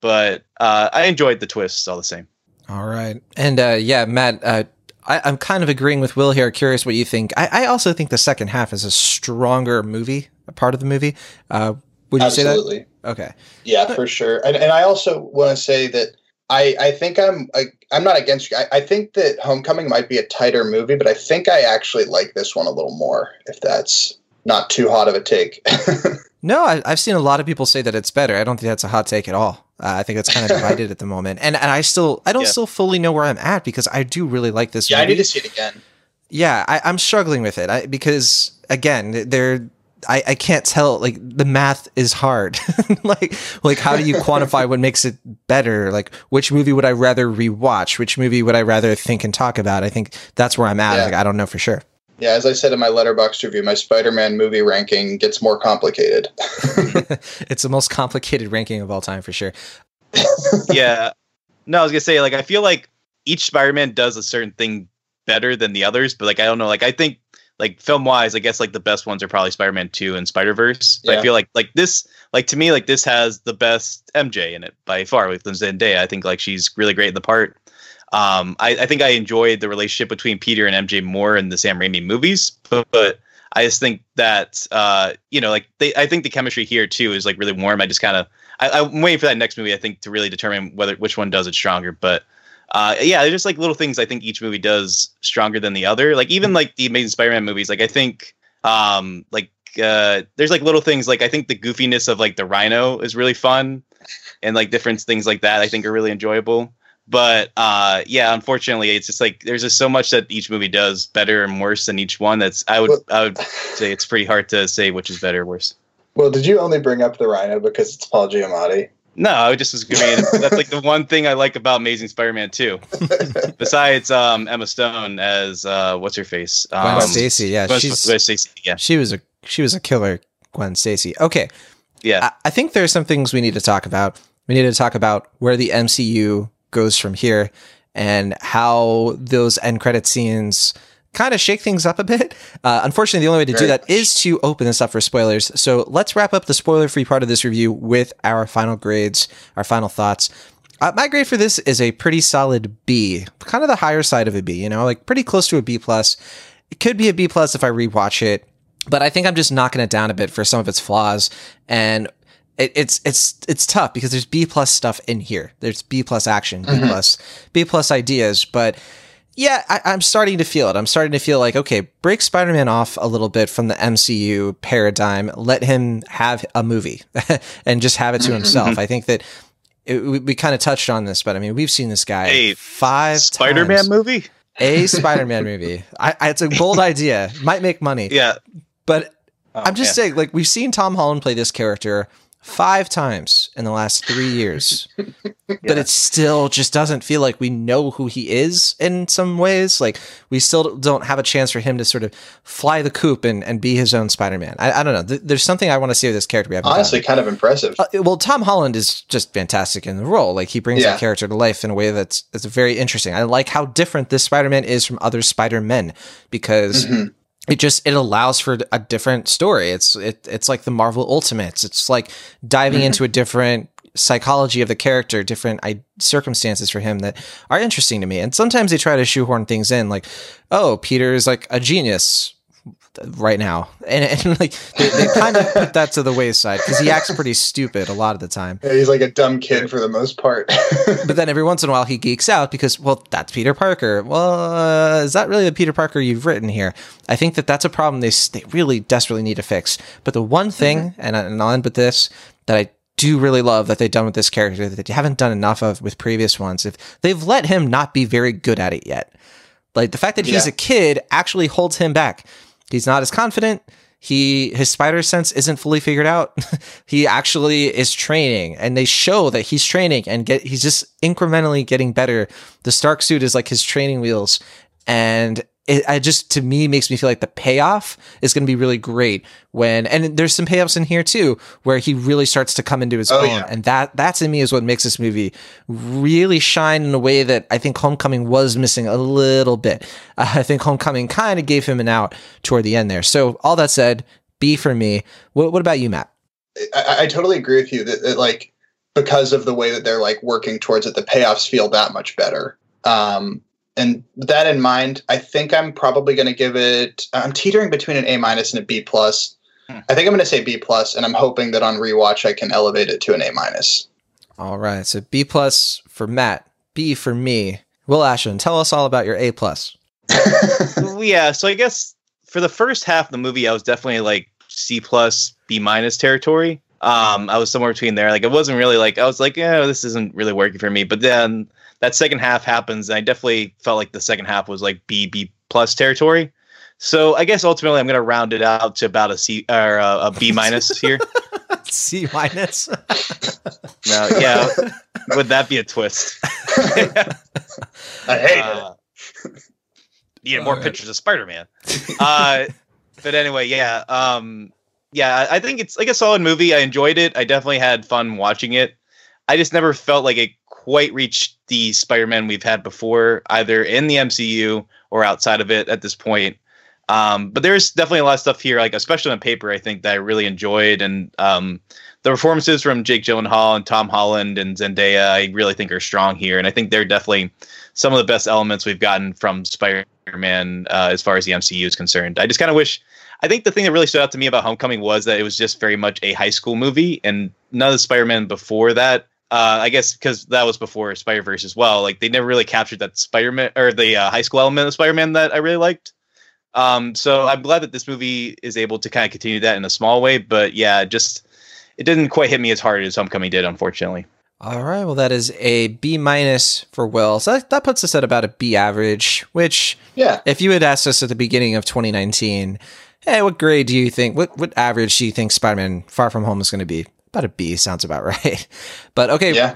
but uh, i enjoyed the twists all the same all right and uh yeah matt uh I, I'm kind of agreeing with Will here. Curious what you think. I, I also think the second half is a stronger movie, a part of the movie. Uh, would you say Absolutely. that? Okay. Yeah, for sure. And and I also want to say that I I think I'm I, I'm not against you. I, I think that Homecoming might be a tighter movie, but I think I actually like this one a little more. If that's not too hot of a take. No, I, I've seen a lot of people say that it's better. I don't think that's a hot take at all. Uh, I think it's kind of divided at the moment, and and I still I don't Yeah. still fully know where I'm at because I do really like this. yeah, I need to see it again. Yeah, I, I'm struggling with it I, because again, there I, I can't tell. Like the math is hard. like like how do you quantify what makes it better? Like which movie would I rather rewatch? Which movie would I rather think and talk about? I think that's where I'm at. Yeah. Like I don't know for sure. Yeah, as I said in my Letterboxd review, my Spider-Man movie ranking gets more complicated. it's the most complicated ranking of all time for sure. yeah. No, I was gonna say like I feel like each Spider-Man does a certain thing better than the others, but like I don't know, like I think like film wise, I guess like the best ones are probably Spider-Man Two and Spider Verse. Yeah. I feel like like this like to me like this has the best MJ in it by far with Zendaya. I think like she's really great in the part. Um, I, I think I enjoyed the relationship between Peter and MJ more in the Sam Raimi movies, but, but I just think that uh, you know, like they, I think the chemistry here too is like really warm. I just kind of, I, I'm waiting for that next movie. I think to really determine whether which one does it stronger. But uh, yeah, there's just like little things I think each movie does stronger than the other. Like even like the Amazing Spider-Man movies, like I think um, like uh, there's like little things like I think the goofiness of like the Rhino is really fun, and like different things like that I think are really enjoyable. But uh, yeah, unfortunately, it's just like there's just so much that each movie does better and worse than each one. That's I would Well- I would say it's pretty hard to say which is better or worse. well, did you only bring up the Rhino because it's Paul Giamatti? No, I just was I mean, that's like the one thing I like about Amazing Spider-Man 2. Besides um, Emma Stone as uh, what's her face? Gwen Um, Stacy, yeah, Gwen- she's Gwen Stacy, yeah, she was a she was a killer, Gwen Stacy. Okay, yeah. I, I think there's some things we need to talk about. We need to talk about where the MCU goes from here and how those end credit scenes kind of shake things up a bit. Uh, unfortunately, the only way to do Very that is to open this up for spoilers. So let's wrap up the spoiler free part of this review with our final grades, our final thoughts. Uh, my grade for this is a pretty solid B, kind of the higher side of a B. You know, like pretty close to a B plus. It could be a B plus if I rewatch it but I think I'm just knocking it down a bit for some of its flaws. And it, it's it's it's tough because there's B plus stuff in here. There's B plus action, B mm-hmm. plus B plus ideas, but yeah, I, I'm starting to feel it. I'm starting to feel like okay, break Spider-Man off a little bit from the MCU paradigm. Let him have a movie and just have it to himself. Mm-hmm. I think that. It, we, we kind of touched on this, but I mean, we've seen this guy Hey, five Spider-Man times. movie. A Spider-Man movie. I, I, it's a bold idea. Might make money, Yeah, but Oh, I'm just yeah. saying, like we've seen Tom Holland play this character five times in the last three years, but it still just doesn't feel like we know who he is in some ways. Like we still don't have a chance for him to sort of fly the coop and, and be his own Spider-Man. I, I don't know. Th- there's something I want to see with this character. We haven't Honestly, kind of impressive. Uh, well, Tom Holland is just fantastic in the role. Like he brings Yeah. that character to life in a way that's that's very interesting. I like how different this Spider-Man is from other Spider-Men because Mhm. It just it allows for a different story. It's it it's like the Marvel Ultimates. It's like diving mm-hmm. into a different psychology of the character, different I- circumstances for him that are interesting to me. And sometimes they try to shoehorn things in, like, oh, Peter is like a genius right now, and, and like they, they kind of put that to the wayside because he acts pretty stupid a lot of the time. Yeah, he's like a dumb kid for the most part. But then every once in a while he geeks out because, well, that's Peter Parker. Well, uh, is that really the Peter Parker you've written here? I think that that's a problem they, they really desperately need to fix. But the one thing, and, I- and I'll end with this, that I do really love that they've done with this character that they haven't done enough of with previous ones, if they've let him not be very good at it yet. Like the fact that he's Yeah. a kid actually holds him back. He's not as confident. He his spider sense isn't fully figured out. he actually is training, and they show that he's training and get he's just incrementally getting better. The Stark suit is like his training wheels, and it I just to me makes me feel like the payoff is going to be really great when and there's some payoffs in here too where he really starts to come into his Oh, own, yeah. and that that to me is what makes this movie really shine in a way that I think Homecoming was missing a little bit. Uh, I think Homecoming kind of gave him an out toward the end there. So all that said, B for me. What, what about you, Matt? I, I totally agree with you that, that like because of the way that they're like working towards it, the payoffs feel that much better. Um, and with that in mind, I think I'm probably going to give it. I'm teetering between an A minus and a B plus. Hmm. I think I'm going to say B plus, and I'm hoping that on rewatch I can elevate it to an A minus. All right, so B plus for Matt, B for me. Will Ashton, tell us all about your A plus. Yeah, so I guess for the first half of the movie, I was definitely like C plus B minus territory. Um, I was somewhere between there. Like it wasn't really like I was like, yeah, this isn't really working for me. But then that second half happens, and I definitely felt like the second half was like B B plus territory. So I guess ultimately I'm gonna round it out to about a C or a, a B minus here. C minus. No, yeah, would that be a twist? I hate it. Uh, needed more Alright. pictures of Spider-Man. Uh, but anyway, yeah, um, yeah, I I think it's like a solid movie. I enjoyed it. I definitely had fun watching it. I just never felt like it quite reached the Spider-Man we've had before, either in the MCU or outside of it at this point. Um, but there's definitely a lot of stuff here, like especially on paper, I think that I really enjoyed, and um, the performances from Jake Gyllenhaal and Tom Holland and Zendaya, I really think are strong here, and I think they're definitely some of the best elements we've gotten from Spider-Man uh, as far as the MCU is concerned. I just kind of wish. I think the thing that really stood out to me about Homecoming was that it was just very much a high school movie, and none of the Spider-Man before that. Uh, I guess because that was before Spider Verse as well. Like they never really captured that Spider-Man or the uh, high school element of Spider-Man that I really liked. Um, so I'm glad that this movie is able to kind of continue that in a small way. But yeah, just it didn't quite hit me as hard as Homecoming did, unfortunately. All right, well that is a B minus for Will. So that, that puts us at about a B average, which Yeah. if you had asked us at the beginning of 2019, hey, what grade do you think, what, what average do you think Spider-Man Far From Home is going to be? About a B sounds about right. But okay, Yeah.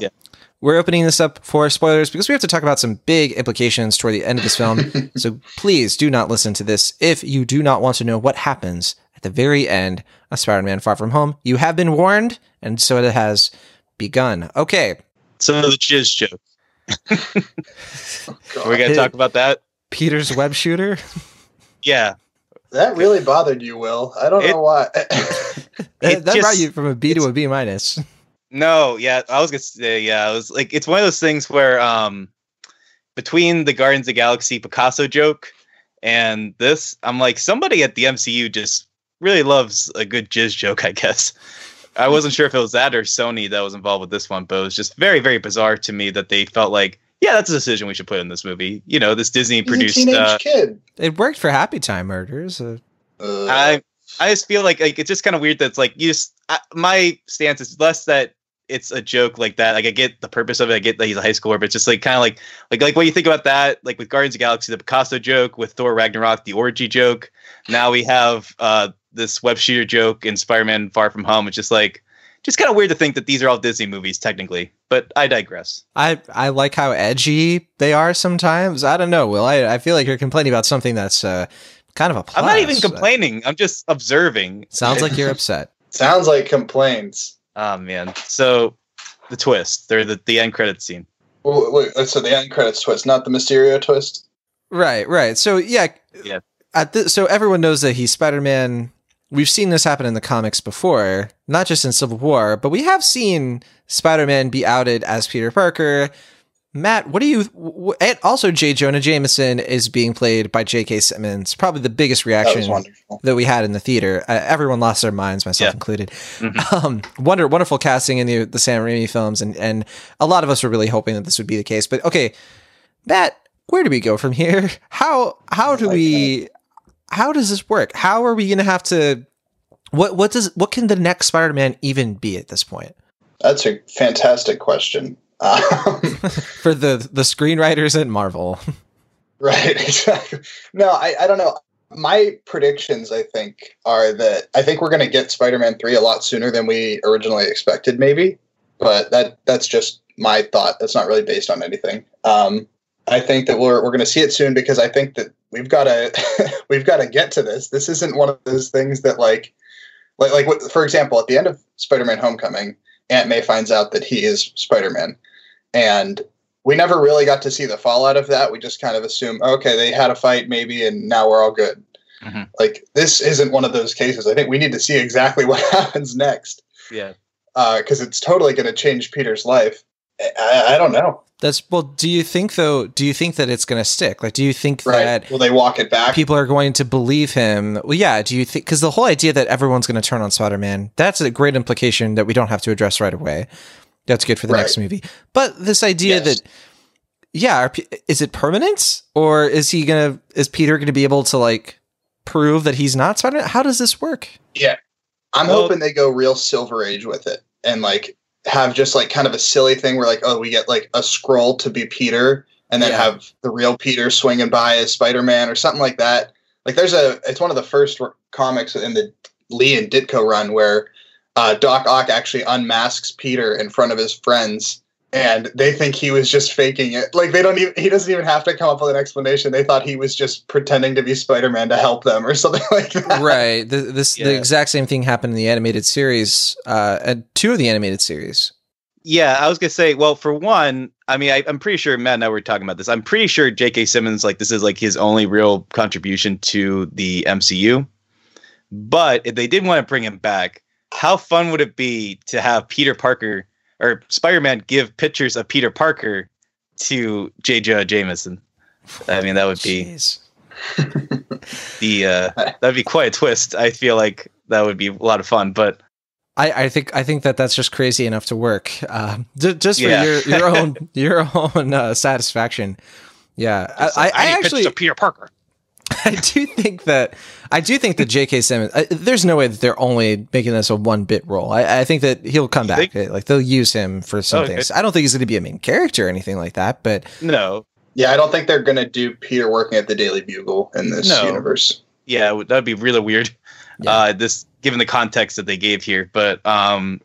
we're opening this up for spoilers because we have to talk about some big implications toward the end of this film. so please do not listen to this if you do not want to know what happens at the very end of Spider-Man Far From Home. You have been warned, and so it has begun. Okay, Some of the jizz jokes. God. We're gonna talk about that. Peter's web shooter. Yeah, That really bothered you, Will. I don't It- know why. that that just- brought you from a B to a B minus. No, yeah, I was gonna say, yeah, it was like it's one of those things where um between the Guardians of the Galaxy Picasso joke and this, I'm like, somebody at the MCU just really loves a good jizz joke, I guess. I wasn't sure if it was that or Sony that was involved with this one, but it was just very, very bizarre to me that they felt like, yeah, that's a decision we should put in this movie. You know, this Disney He's produced. a teenage Uh, kid. It worked for Happy Time Murders. Uh, Uh, I I just feel like like it's just kind of weird that it's like you just I, my stance is less that it's a joke like that. Like I get the purpose of it. I get that he's a high schooler, but it's just like kind of like like like what you think about that. Like with Guardians of Galaxy, the Picasso joke, with Thor Ragnarok, the orgy joke. Now we have uh this web shooter joke in Spider-Man: Far From Home. It's just like just kind of weird to think that these are all Disney movies technically. But I digress. I I like how edgy they are sometimes. I don't know, Will. I I feel like you're complaining about something that's uh, kind of a plus. I'm not even complaining. I'm just observing. Sounds like you're upset. sounds like complaints. Oh man. So the twist. They're the the end credit scene. Wait, wait, so the end credits twist, not the Mysterio twist. Right, right. So yeah, Yeah. At the, so everyone knows that he's Spider Man. We've seen this happen in the comics before, not just in Civil War, but we have seen Spider Man be outed as Peter Parker. Matt, what do you? And also, J. Jonah Jameson is being played by J.K. Simmons. Probably the biggest reaction wonderful. that we had in the theater. Uh, everyone lost their minds, myself Yeah. included. Mhm. Um, wonder, wonderful casting in the the Sam Raimi films, and and a lot of us were really hoping that this would be the case. But okay, Matt, where do we go from here? How how do like we? How does this work? How are we going to have to? What what does what can the next Spider Man even be at this point That's a fantastic question. For the the screenwriters at Marvel? Right, exactly. No, I, I don't know. My predictions, I think, are that I think we're going to get Spider-Man three a lot sooner than we originally expected, maybe. But that that's just my thought. That's not really based on anything. Um, I think that we're we're going to see it soon because I think that we've got to we've got to get to this. This isn't one of those things that like like like for example, at the end of Spider-Man: Homecoming, Aunt May finds out that he is Spider-Man, and we never really got to see the fallout of that. We just kind of assume, okay, they had a fight maybe, and now we're all good. Mhm. Like this isn't one of those cases. I think we need to see exactly what happens next Yeah. because it's totally going to change Peter's life. I, I don't know. That's well. Do you think though? Do you think that it's going to stick? Like, do you think Right? that Will they walk it back? people are going to believe him. Well, yeah. Do you think? Because the whole idea that everyone's going to turn on Spider Man, that's a great implication that we don't have to address right away. That's good for the Right. next movie. But this idea Yes. that, yeah, are, is it permanent or is he gonna? Is Peter going to be able to like prove that he's not Spider Man? How does this work? Yeah, I'm Well- hoping they go real Silver Age with it and like have just like kind of a silly thing where like oh we get like a Skrull to be Peter and then Yeah. have the real Peter swinging by as Spider Man or something like that. Like there's a it's one of the first comics in the Lee and Ditko run where uh, Doc Ock actually unmasks Peter in front of his friends. And they think he was just faking it. Like they don't even he doesn't even have to come up with an explanation. They thought he was just pretending to be Spider-Man to help them or something like that. right. The, this the exact same thing happened in the animated series. Uh, and two of the animated series. Yeah, I was gonna say. Well, for one, I mean, I, I'm pretty sure Matt and I were talking about this. I'm pretty sure J.K. Simmons, like, this is like his only real contribution to the MCU. But if they did want to bring him back, how fun would it be to have Peter Parker or Spider-Man give pictures of Peter Parker to J. Jonah Jameson? I mean, that would be Jeez. the uh, that'd be quite a twist. I feel like that would be a lot of fun. But I, I think I think that that's just crazy enough to work. Um, ju- just for Yeah. your your own your own uh, satisfaction. Yeah, I, I, I actually Peter Parker. I do think that I do think that J.K. Simmons. I, there's no way that they're only making this a one bit role. I, I think that he'll come You back. Like they'll use him for some Okay. things. I don't think he's going to be a main character or anything like that. But No, Yeah, I don't think they're gonna do Peter working at the Daily Bugle in this No. universe. yeah, that'd be really weird. Yeah. Uh, this given the context that they gave here, but um,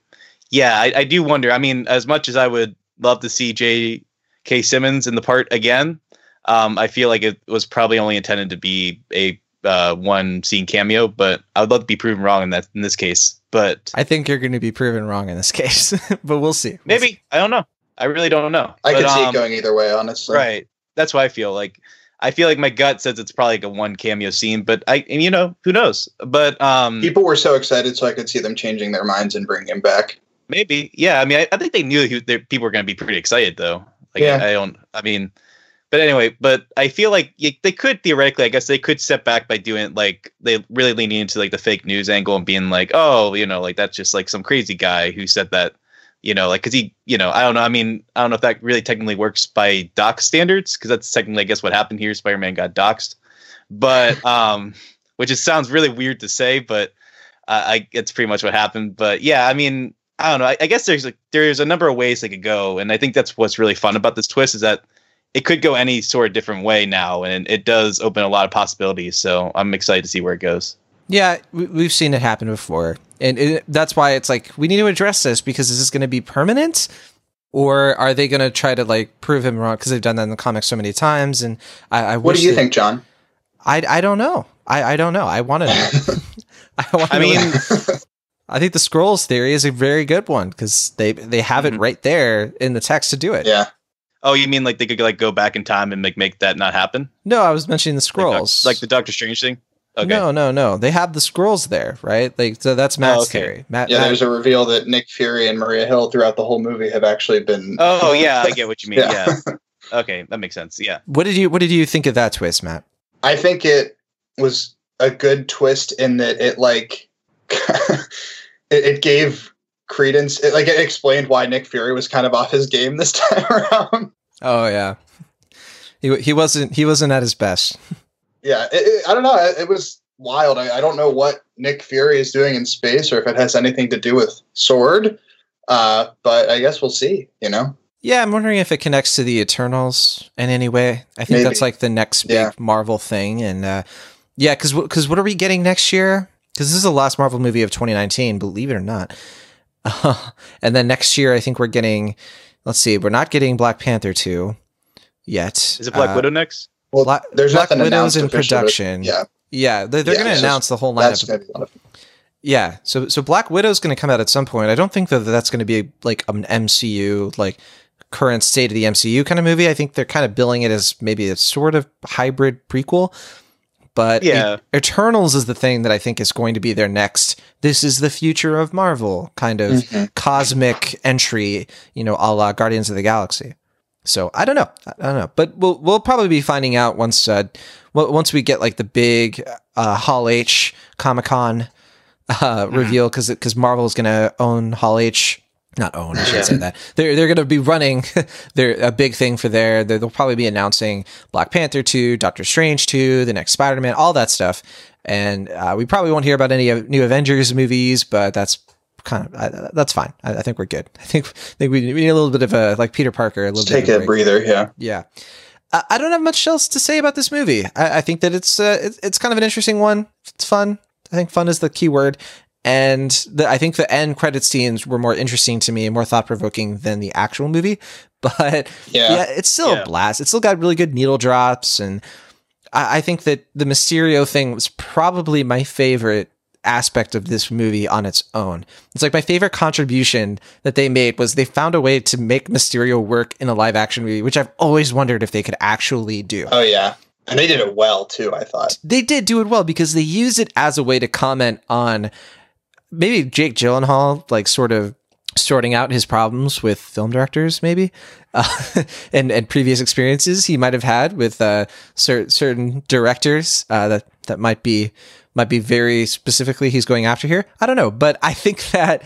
yeah, I, I do wonder. I mean, as much as I would love to see J.K. Simmons in the part again, um, I feel like it was probably only intended to be a uh, one scene cameo. But I would love to be proven wrong in that in this case. But I think you're going to be proven wrong in this case. but we'll see. We'll maybe see. I don't know. I really don't know. I But, could see um, it going either way, honestly. Right. That's why I feel like. I feel like my gut says it's probably like a one cameo scene, but I, and you know, who knows? But um, People were so excited, so I could see them changing their minds and bringing him back. maybe, yeah. I mean, I, I think they knew he, that people were going to be pretty excited, though. Like, Yeah. I, I don't. I mean, but anyway, but I feel like they could theoretically, I guess they could step back by doing like they really leaning into like the fake news angle and being like, oh, you know, like that's just like some crazy guy who said that, you know, like because he, you know, I don't know. I mean, I don't know if that really technically works by doc standards because that's technically, I guess, what happened here. Spider-Man got doxxed, but um, which it sounds really weird to say, but uh, I it's pretty much what happened. But yeah, I mean, I don't know. I, I guess there's like there's a number of ways they could go, and I think that's what's really fun about this twist is that it could go any sort of different way now, and it does open a lot of possibilities. So I'm excited to see where it goes. Yeah, we, we've seen it happen before, and it, that's why it's like we need to address this because is this going to be permanent, or are they going to try to like prove him wrong because they've done that in the comics so many times? And I, I What wish do you that- think, John? I I don't know. I I don't know. I want to know. I, I mean, I think the Skrulls theory is a very good one because they they have it Mhm. right there in the text to do it. yeah. Oh, you mean like they could like go back in time and make make that not happen? No, I was mentioning the Like, doc- Skrulls. like, the Doctor Strange thing. Okay. No, no, no. They have the Skrulls there, right? Like so that's oh, Matt's okay. theory. Matt, Yeah, Matt- there's a reveal that Nick Fury and Maria Hill throughout the whole movie have actually been. Oh yeah, I get what you mean. Yeah. yeah. Okay, that makes sense. Yeah. what did you what did you think of that twist, Matt? I think it was a good twist in that it like it, it gave credence. It, like it explained why Nick Fury was kind of off his game this time around. Oh yeah. He he wasn't he wasn't at his best. Yeah, it, it- I don't know. It, it was wild. I, I don't know what Nick Fury is doing in space or if it has anything to do with Sword. Uh, but I guess we'll see. You know. Yeah, I'm wondering if it connects to the Eternals in any way. I think Maybe. that's like the next big Yeah. Marvel thing, and uh, yeah, because because what are we getting next year? Because this is the last Marvel movie of 2019, believe it or not. and then next year, I think we're getting. Let's see, we're not getting Black Panther two yet. Is it Black Uh, Widow next? Well, Black- there's Black nothing Widow's in production. Yeah, Yeah, they're, they're Yeah, going to announce the whole that's lineup. gonna be one of them. Yeah, so so Black Widow's going to come out at some point. I don't think that that's going to be like an MCU like current state of the MCU kind of movie. I think they're kind of billing it as maybe a sort of hybrid prequel. But Yeah. Eternals is the thing that I think is going to be their next. This is the future of Marvel kind of Mhm. cosmic entry, you know, a la Guardians of the Galaxy. So I don't know, I don't know, but we'll we'll probably be finding out once uh, once we get like the big uh, Hall H Comic Con uh, reveal because because Marvel is going to own Hall H. Not own, I should Yeah. say that. They're they're going to be running. they're a big thing for there. They'll probably be announcing Black Panther two, Doctor Strange two, the next Spider Man, all that stuff. And uh, we probably won't hear about any new Avengers movies, but that's kind of I, that's fine. I, I think we're good. I think I think we, we need a little bit of a like Peter Parker, a little Just bit take of a break. breather. Yeah. Yeah. I I don't have much else to say about this movie. I, I think that it's, uh, it's it's kind of an interesting one. It's fun. I think fun is the key word. And the, I think the end credit scenes were more interesting to me and more thought provoking than the actual movie. But Yeah. yeah, it's still Yeah. a blast. It's still got really good needle drops, and I, I think that the Mysterio thing was probably my favorite aspect of this movie on its own. It's like my favorite contribution that they made was they found a way to make Mysterio work in a live action movie, which I've always wondered if they could actually do. Oh yeah, and they did it well too. I thought. They did do it well because they used it as a way to comment on maybe Jake Gyllenhaal, like sort of sorting out his problems with film directors, maybe, uh, and and previous experiences he might have had with uh, cer- certain directors uh, that that might be might be very specifically he's going after here. I don't know, but I think that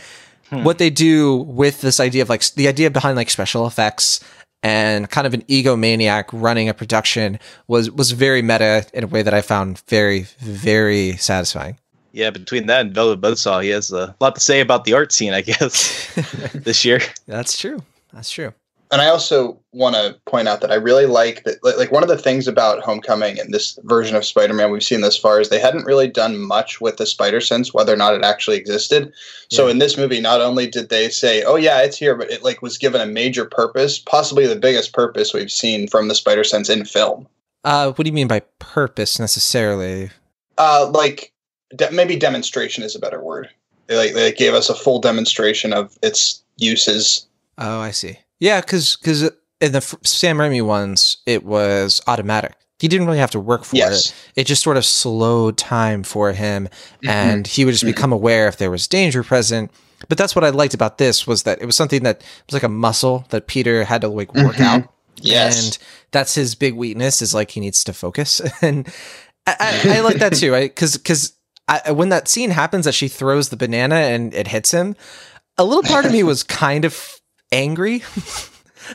what they do with this idea of like the idea behind like special effects and kind of an egomaniac running a production was was very meta in a way that I found very very satisfying. Yeah, between that and Velvet Buzzsaw, he has a lot to say about the art scene, I guess, this year. That's true. That's true. And I also want to point out that I really like that. Like one of the things about Homecoming and this version of Spider-Man we've seen thus far is they hadn't really done much with the Spider Sense, whether or not it actually existed. So Yeah. in this movie, not only did they say, "Oh yeah, it's here," but it like was given a major purpose, possibly the biggest purpose we've seen from the Spider Sense in film. Uh, what do you mean by purpose necessarily? Uh, like de- maybe demonstration is a better word. They like they gave us a full demonstration of its uses. Oh, I see. Yeah, because because in the Sam Raimi ones, it was automatic. He didn't really have to work for Yes. it. It just sort of slowed time for him, Mhm. and he would just Mhm. become aware if there was danger present. But that's what I liked about this was that it was something that was like a muscle that Peter had to like work Mhm. out Yes. and that's his big weakness is like he needs to focus and i, I, I like that too I because because when that scene happens that she throws the banana and it hits him a little part of me was kind of angry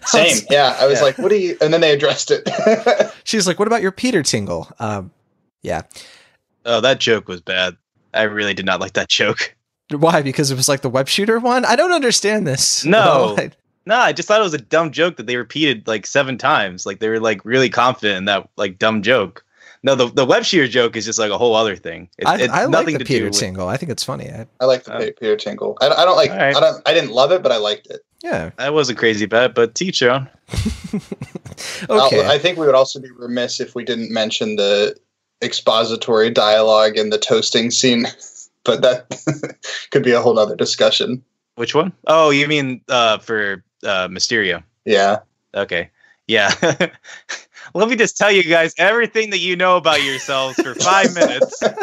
Same. Yeah. I was Yeah. like, what do you and then they addressed it. she's like what about your peter tingle um yeah Oh, that joke was bad. I really did not like that joke. why because it was like the web shooter one i don't understand this No. No, I just thought it was a dumb joke that they repeated like seven times. Like they were like really confident in that like dumb joke. No, the the web shooter joke is just like a whole other thing. It's, I, it's I like the to Peter do with, Tingle. I think it's funny. I, I like the Uh, Peter Tingle. I, I don't like. All right. I don't. I didn't love it, but I liked it. yeah. I wasn't crazy about it, but teach your own. Okay. I think we would also be remiss if we didn't mention the expository dialogue in the toasting scene, but that could be a whole nother discussion. Which one? Oh, you mean uh, for uh, Mysterio? Yeah. Okay, yeah. Let me just tell you guys everything that you know about yourselves for five minutes. yeah,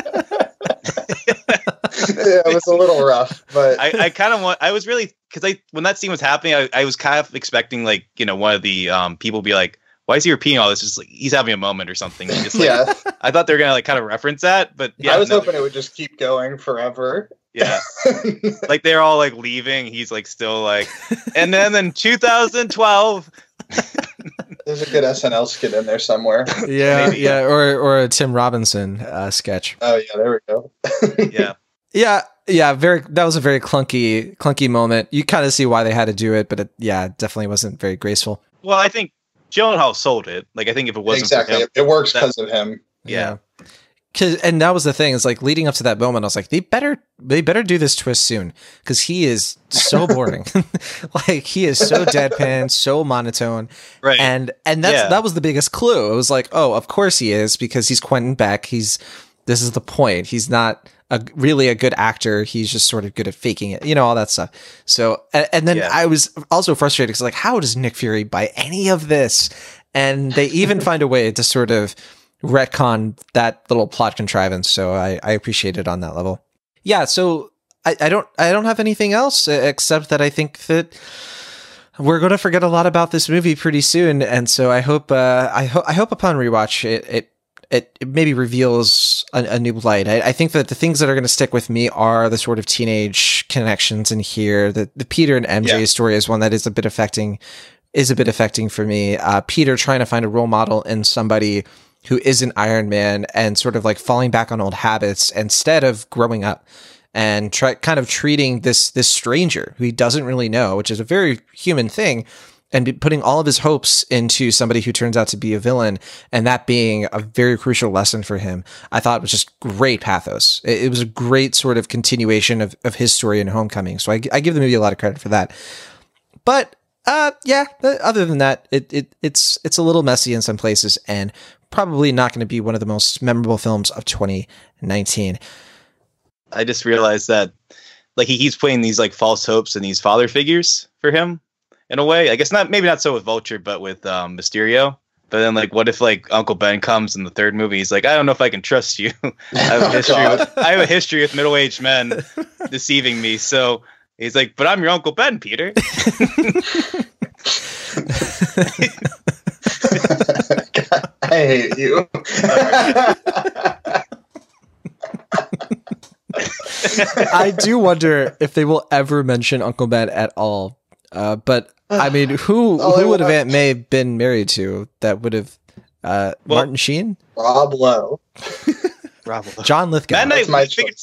it was a little rough, but I, I kind of want. I was really because I when that scene was happening, I, I was kind of expecting like you know one of the um, people be like, "Why is he repeating all this?" Just like he's having a moment or something. And Just like, yeah, I thought they were gonna like kind of reference that, but yeah, I was no, hoping it would just keep going forever. yeah, like they're all like leaving. He's like still like, and then in 2012, There's a good SNL skit in there somewhere. yeah, maybe. yeah, or or a Tim Robinson uh, sketch. Oh yeah, there we go. yeah, Yeah, yeah, very. That was a very clunky, clunky moment. You kind of see why they had to do it, but it, yeah, it definitely wasn't very graceful. well, I think Gyllenhaal sold it. Like I think if it wasn't exactly. for him, It, it works because of him. yeah. Cause, and that was the thing It's like leading up to that moment, I was like, they better, they better do this twist soon because he is so boring. like he is so deadpan, so monotone, right. and and that's Yeah. that was the biggest clue. It was like, oh, of course he is because he's Quentin Beck. He's this is the point. He's not a really a good actor. He's just sort of good at faking it, you know, all that stuff. So and, and then Yeah. I was also frustrated because like, how does Nick Fury buy any of this? And they even find a way to sort of retcon that little plot contrivance. So I, I appreciate it on that level. Yeah. So I, I don't I don't have anything else except that I think that we're going to forget a lot about this movie pretty soon, and so I hope uh, I hope I hope upon rewatch it it it, it maybe reveals a, a new light. I, I think that the things that are going to stick with me are the sort of teenage connections in here. The the Peter and MJ Yeah. story is one that is a bit affecting is a bit affecting for me. Uh, Peter trying to find a role model in somebody who isn't Iron Man and sort of like falling back on old habits instead of growing up and try kind of treating this this stranger who he doesn't really know, which is a very human thing, and putting all of his hopes into somebody who turns out to be a villain, and that being a very crucial lesson for him. I thought was just great pathos. It, it was a great sort of continuation of, of his story in Homecoming. So I, I give the movie a lot of credit for that. But uh, yeah. Other than that, it, it it's it's a little messy in some places, and probably not going to be one of the most memorable films of 2019. I just realized that like he keeps playing these like false hopes and these father figures for him in a way. I guess not maybe not so with Vulture, but with um, Mysterio. But then like what if like Uncle Ben comes in the third movie? He's like, I don't know if I can trust you. I have a Oh, history God. with I have a history with middle aged men deceiving me. So he's like, But I'm your Uncle Ben, Peter. God, I hate you. I do wonder if they will ever mention Uncle Ben at all. Uh, but I mean, who All I who would have want- Aunt May been married to? That would have uh, Well- Martin Sheen, Rob Lowe. Bravo. John Lithgow. Matt and, I, That's my we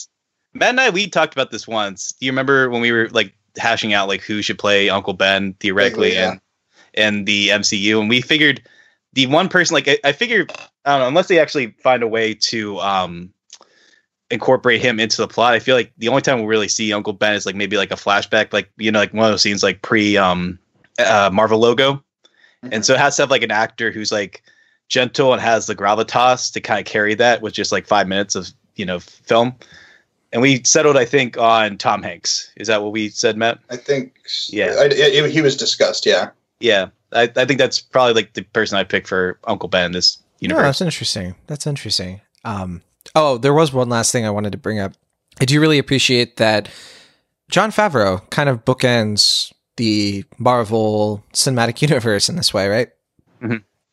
Matt and I, we talked about this once. Do you remember when we were like hashing out like who should play Uncle Ben theoretically yeah. in in the MCU? And we figured the one person like I, I figured I don't know unless they actually find a way to um incorporate him into the plot. I feel like the only time we'll really see Uncle Ben is like maybe like a flashback, like you know, like one of those scenes like pre um uh, Marvel logo. And so it has to have like an actor who's like gentle and has the gravitas to kind of carry that with just like five minutes of you know film. And we settled, I think, on Tom Hanks. Is that what we said, Matt? I think. Yeah. I, it- he was discussed. Yeah. Yeah, I, I think that's probably like the person I pick for Uncle Ben in this No, universe. that's interesting. That's interesting. Um, oh, there was one last thing I wanted to bring up. I do really appreciate that Jon Favreau kind of bookends the Marvel cinematic universe in this way, right?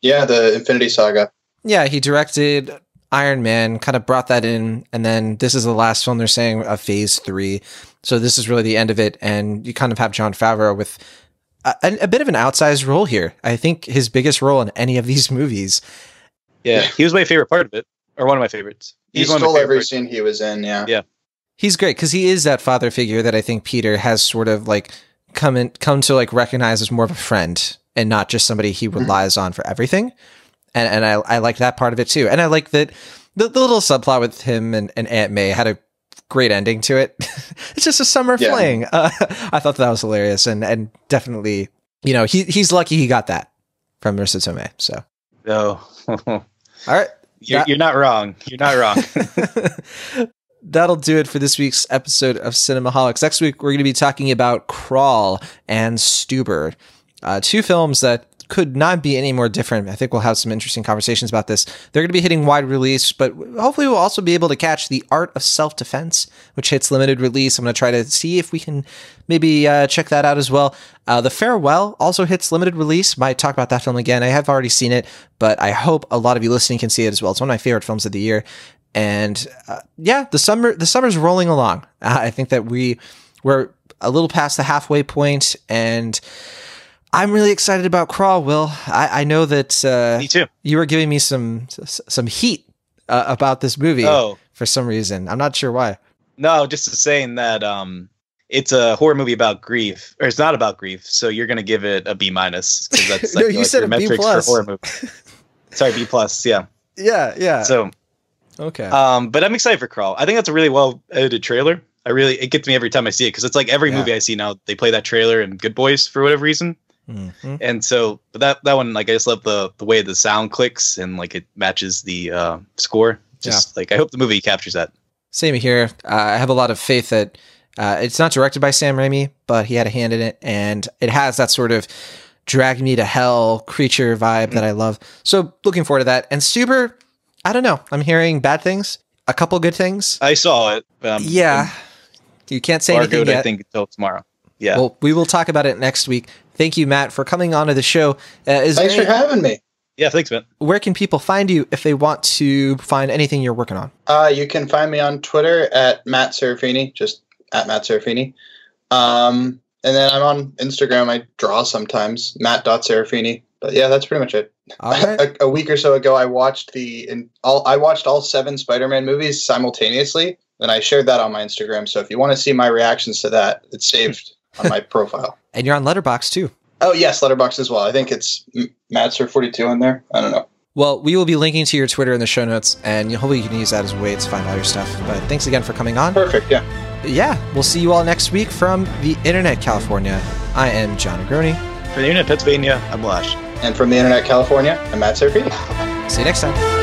Yeah, the Infinity Saga. Yeah, he directed Iron Man, kind of brought that in, and then this is the last film they're saying of Phase Three. So this is really the end of it, and you kind of have Jon Favreau with a, a bit of an outsized role here. I think his biggest role in any of these movies. Yeah, he was my favorite part of it, or one of my favorites. He He's one my stole every scene he was in. Yeah. Yeah. He's great because he is that father figure that I think Peter has sort of like come in, come to like recognize as more of a friend and not just somebody he mm-hmm. relies on for everything. And and I I like that part of it too. And I like that the, the little subplot with him and, and Aunt May had a great ending to it. it's just a summer Yeah. fling. Uh, I thought that was hilarious and and definitely you know he he's lucky he got that from Marisa Tomei. So No, all right. you're, That- you're not wrong. You're not wrong. That'll do it for this week's episode of Cinemaholics. Next week, we're going to be talking about Crawl and Stuber, uh, two films that could not be any more different. I think we'll have some interesting conversations about this. They're going to be hitting wide release, but hopefully, we'll also be able to catch The Art of Self Defense, which hits limited release. I'm going to try to see if we can maybe uh, check that out as well. Uh, the Farewell also hits limited release. Might talk about that film again. I have already seen it, but I hope a lot of you listening can see it as well. It's one of my favorite films of the year and uh, yeah, the summer the summer's rolling along. Uh, I think that we we're a little past the halfway point, and I'm really excited about Crawl. Will I, I know that uh, Me too. you were giving me some some heat uh, about this movie Oh for some reason. I'm not sure why. no, just saying that um, it's a horror movie about grief, or it's not about grief. So you're gonna give it a B minus because that's No, like, you like said a B plus. horror movie. Sorry, B plus. Yeah. Yeah, yeah. So okay. Um, but I'm excited for Crawl. I think that's a really well edited trailer. I really it gets me every time I see it because it's like every Yeah. movie I see now they play that trailer in Good Boys for whatever reason. Mhm. And so, but that that one like I just love the the way the sound clicks and like it matches the uh, score. Just like I hope the movie captures that. Same here. Uh, I have a lot of faith that uh, it's not directed by Sam Raimi, but he had a hand in it, and it has that sort of drag me to hell creature vibe that I love. So looking forward to that. And Stuber, I don't know. I'm hearing bad things, a couple good things. I saw it. Um, yeah, you can't say anything yet. I think until tomorrow. Yeah. Well, we will talk about it next week. Thank you, Matt, for coming on to the show. Uh, is Thanks there for having me. yeah. Thanks, man. where can people find you if they want to find anything you're working on? Uh, you can find me on Twitter at Matt Serafini, just at Matt Serafini. Um, and then I'm on Instagram. I draw sometimes, Matt.Serafini. But yeah, that's pretty much it. All right. a, a week or so ago, I watched the in, all. I watched all seven Spider-Man movies simultaneously, and I shared that on my Instagram. So if you want to see my reactions to that, it's saved on my profile. and you're on Letterboxd too. Oh yes, Letterboxd as well. I think it's M- Mattser42 in there. I don't know. Well, we will be linking to your Twitter in the show notes, and hopefully you can use that as a way to find all your stuff. But thanks again for coming on. Perfect. Yeah. Yeah, we'll see you all next week from the Internet California. I am Jon Negroni. From the internet, Pennsylvania, I'm Lash. And from the Internet California, I'm Matt Serafini. See you next time.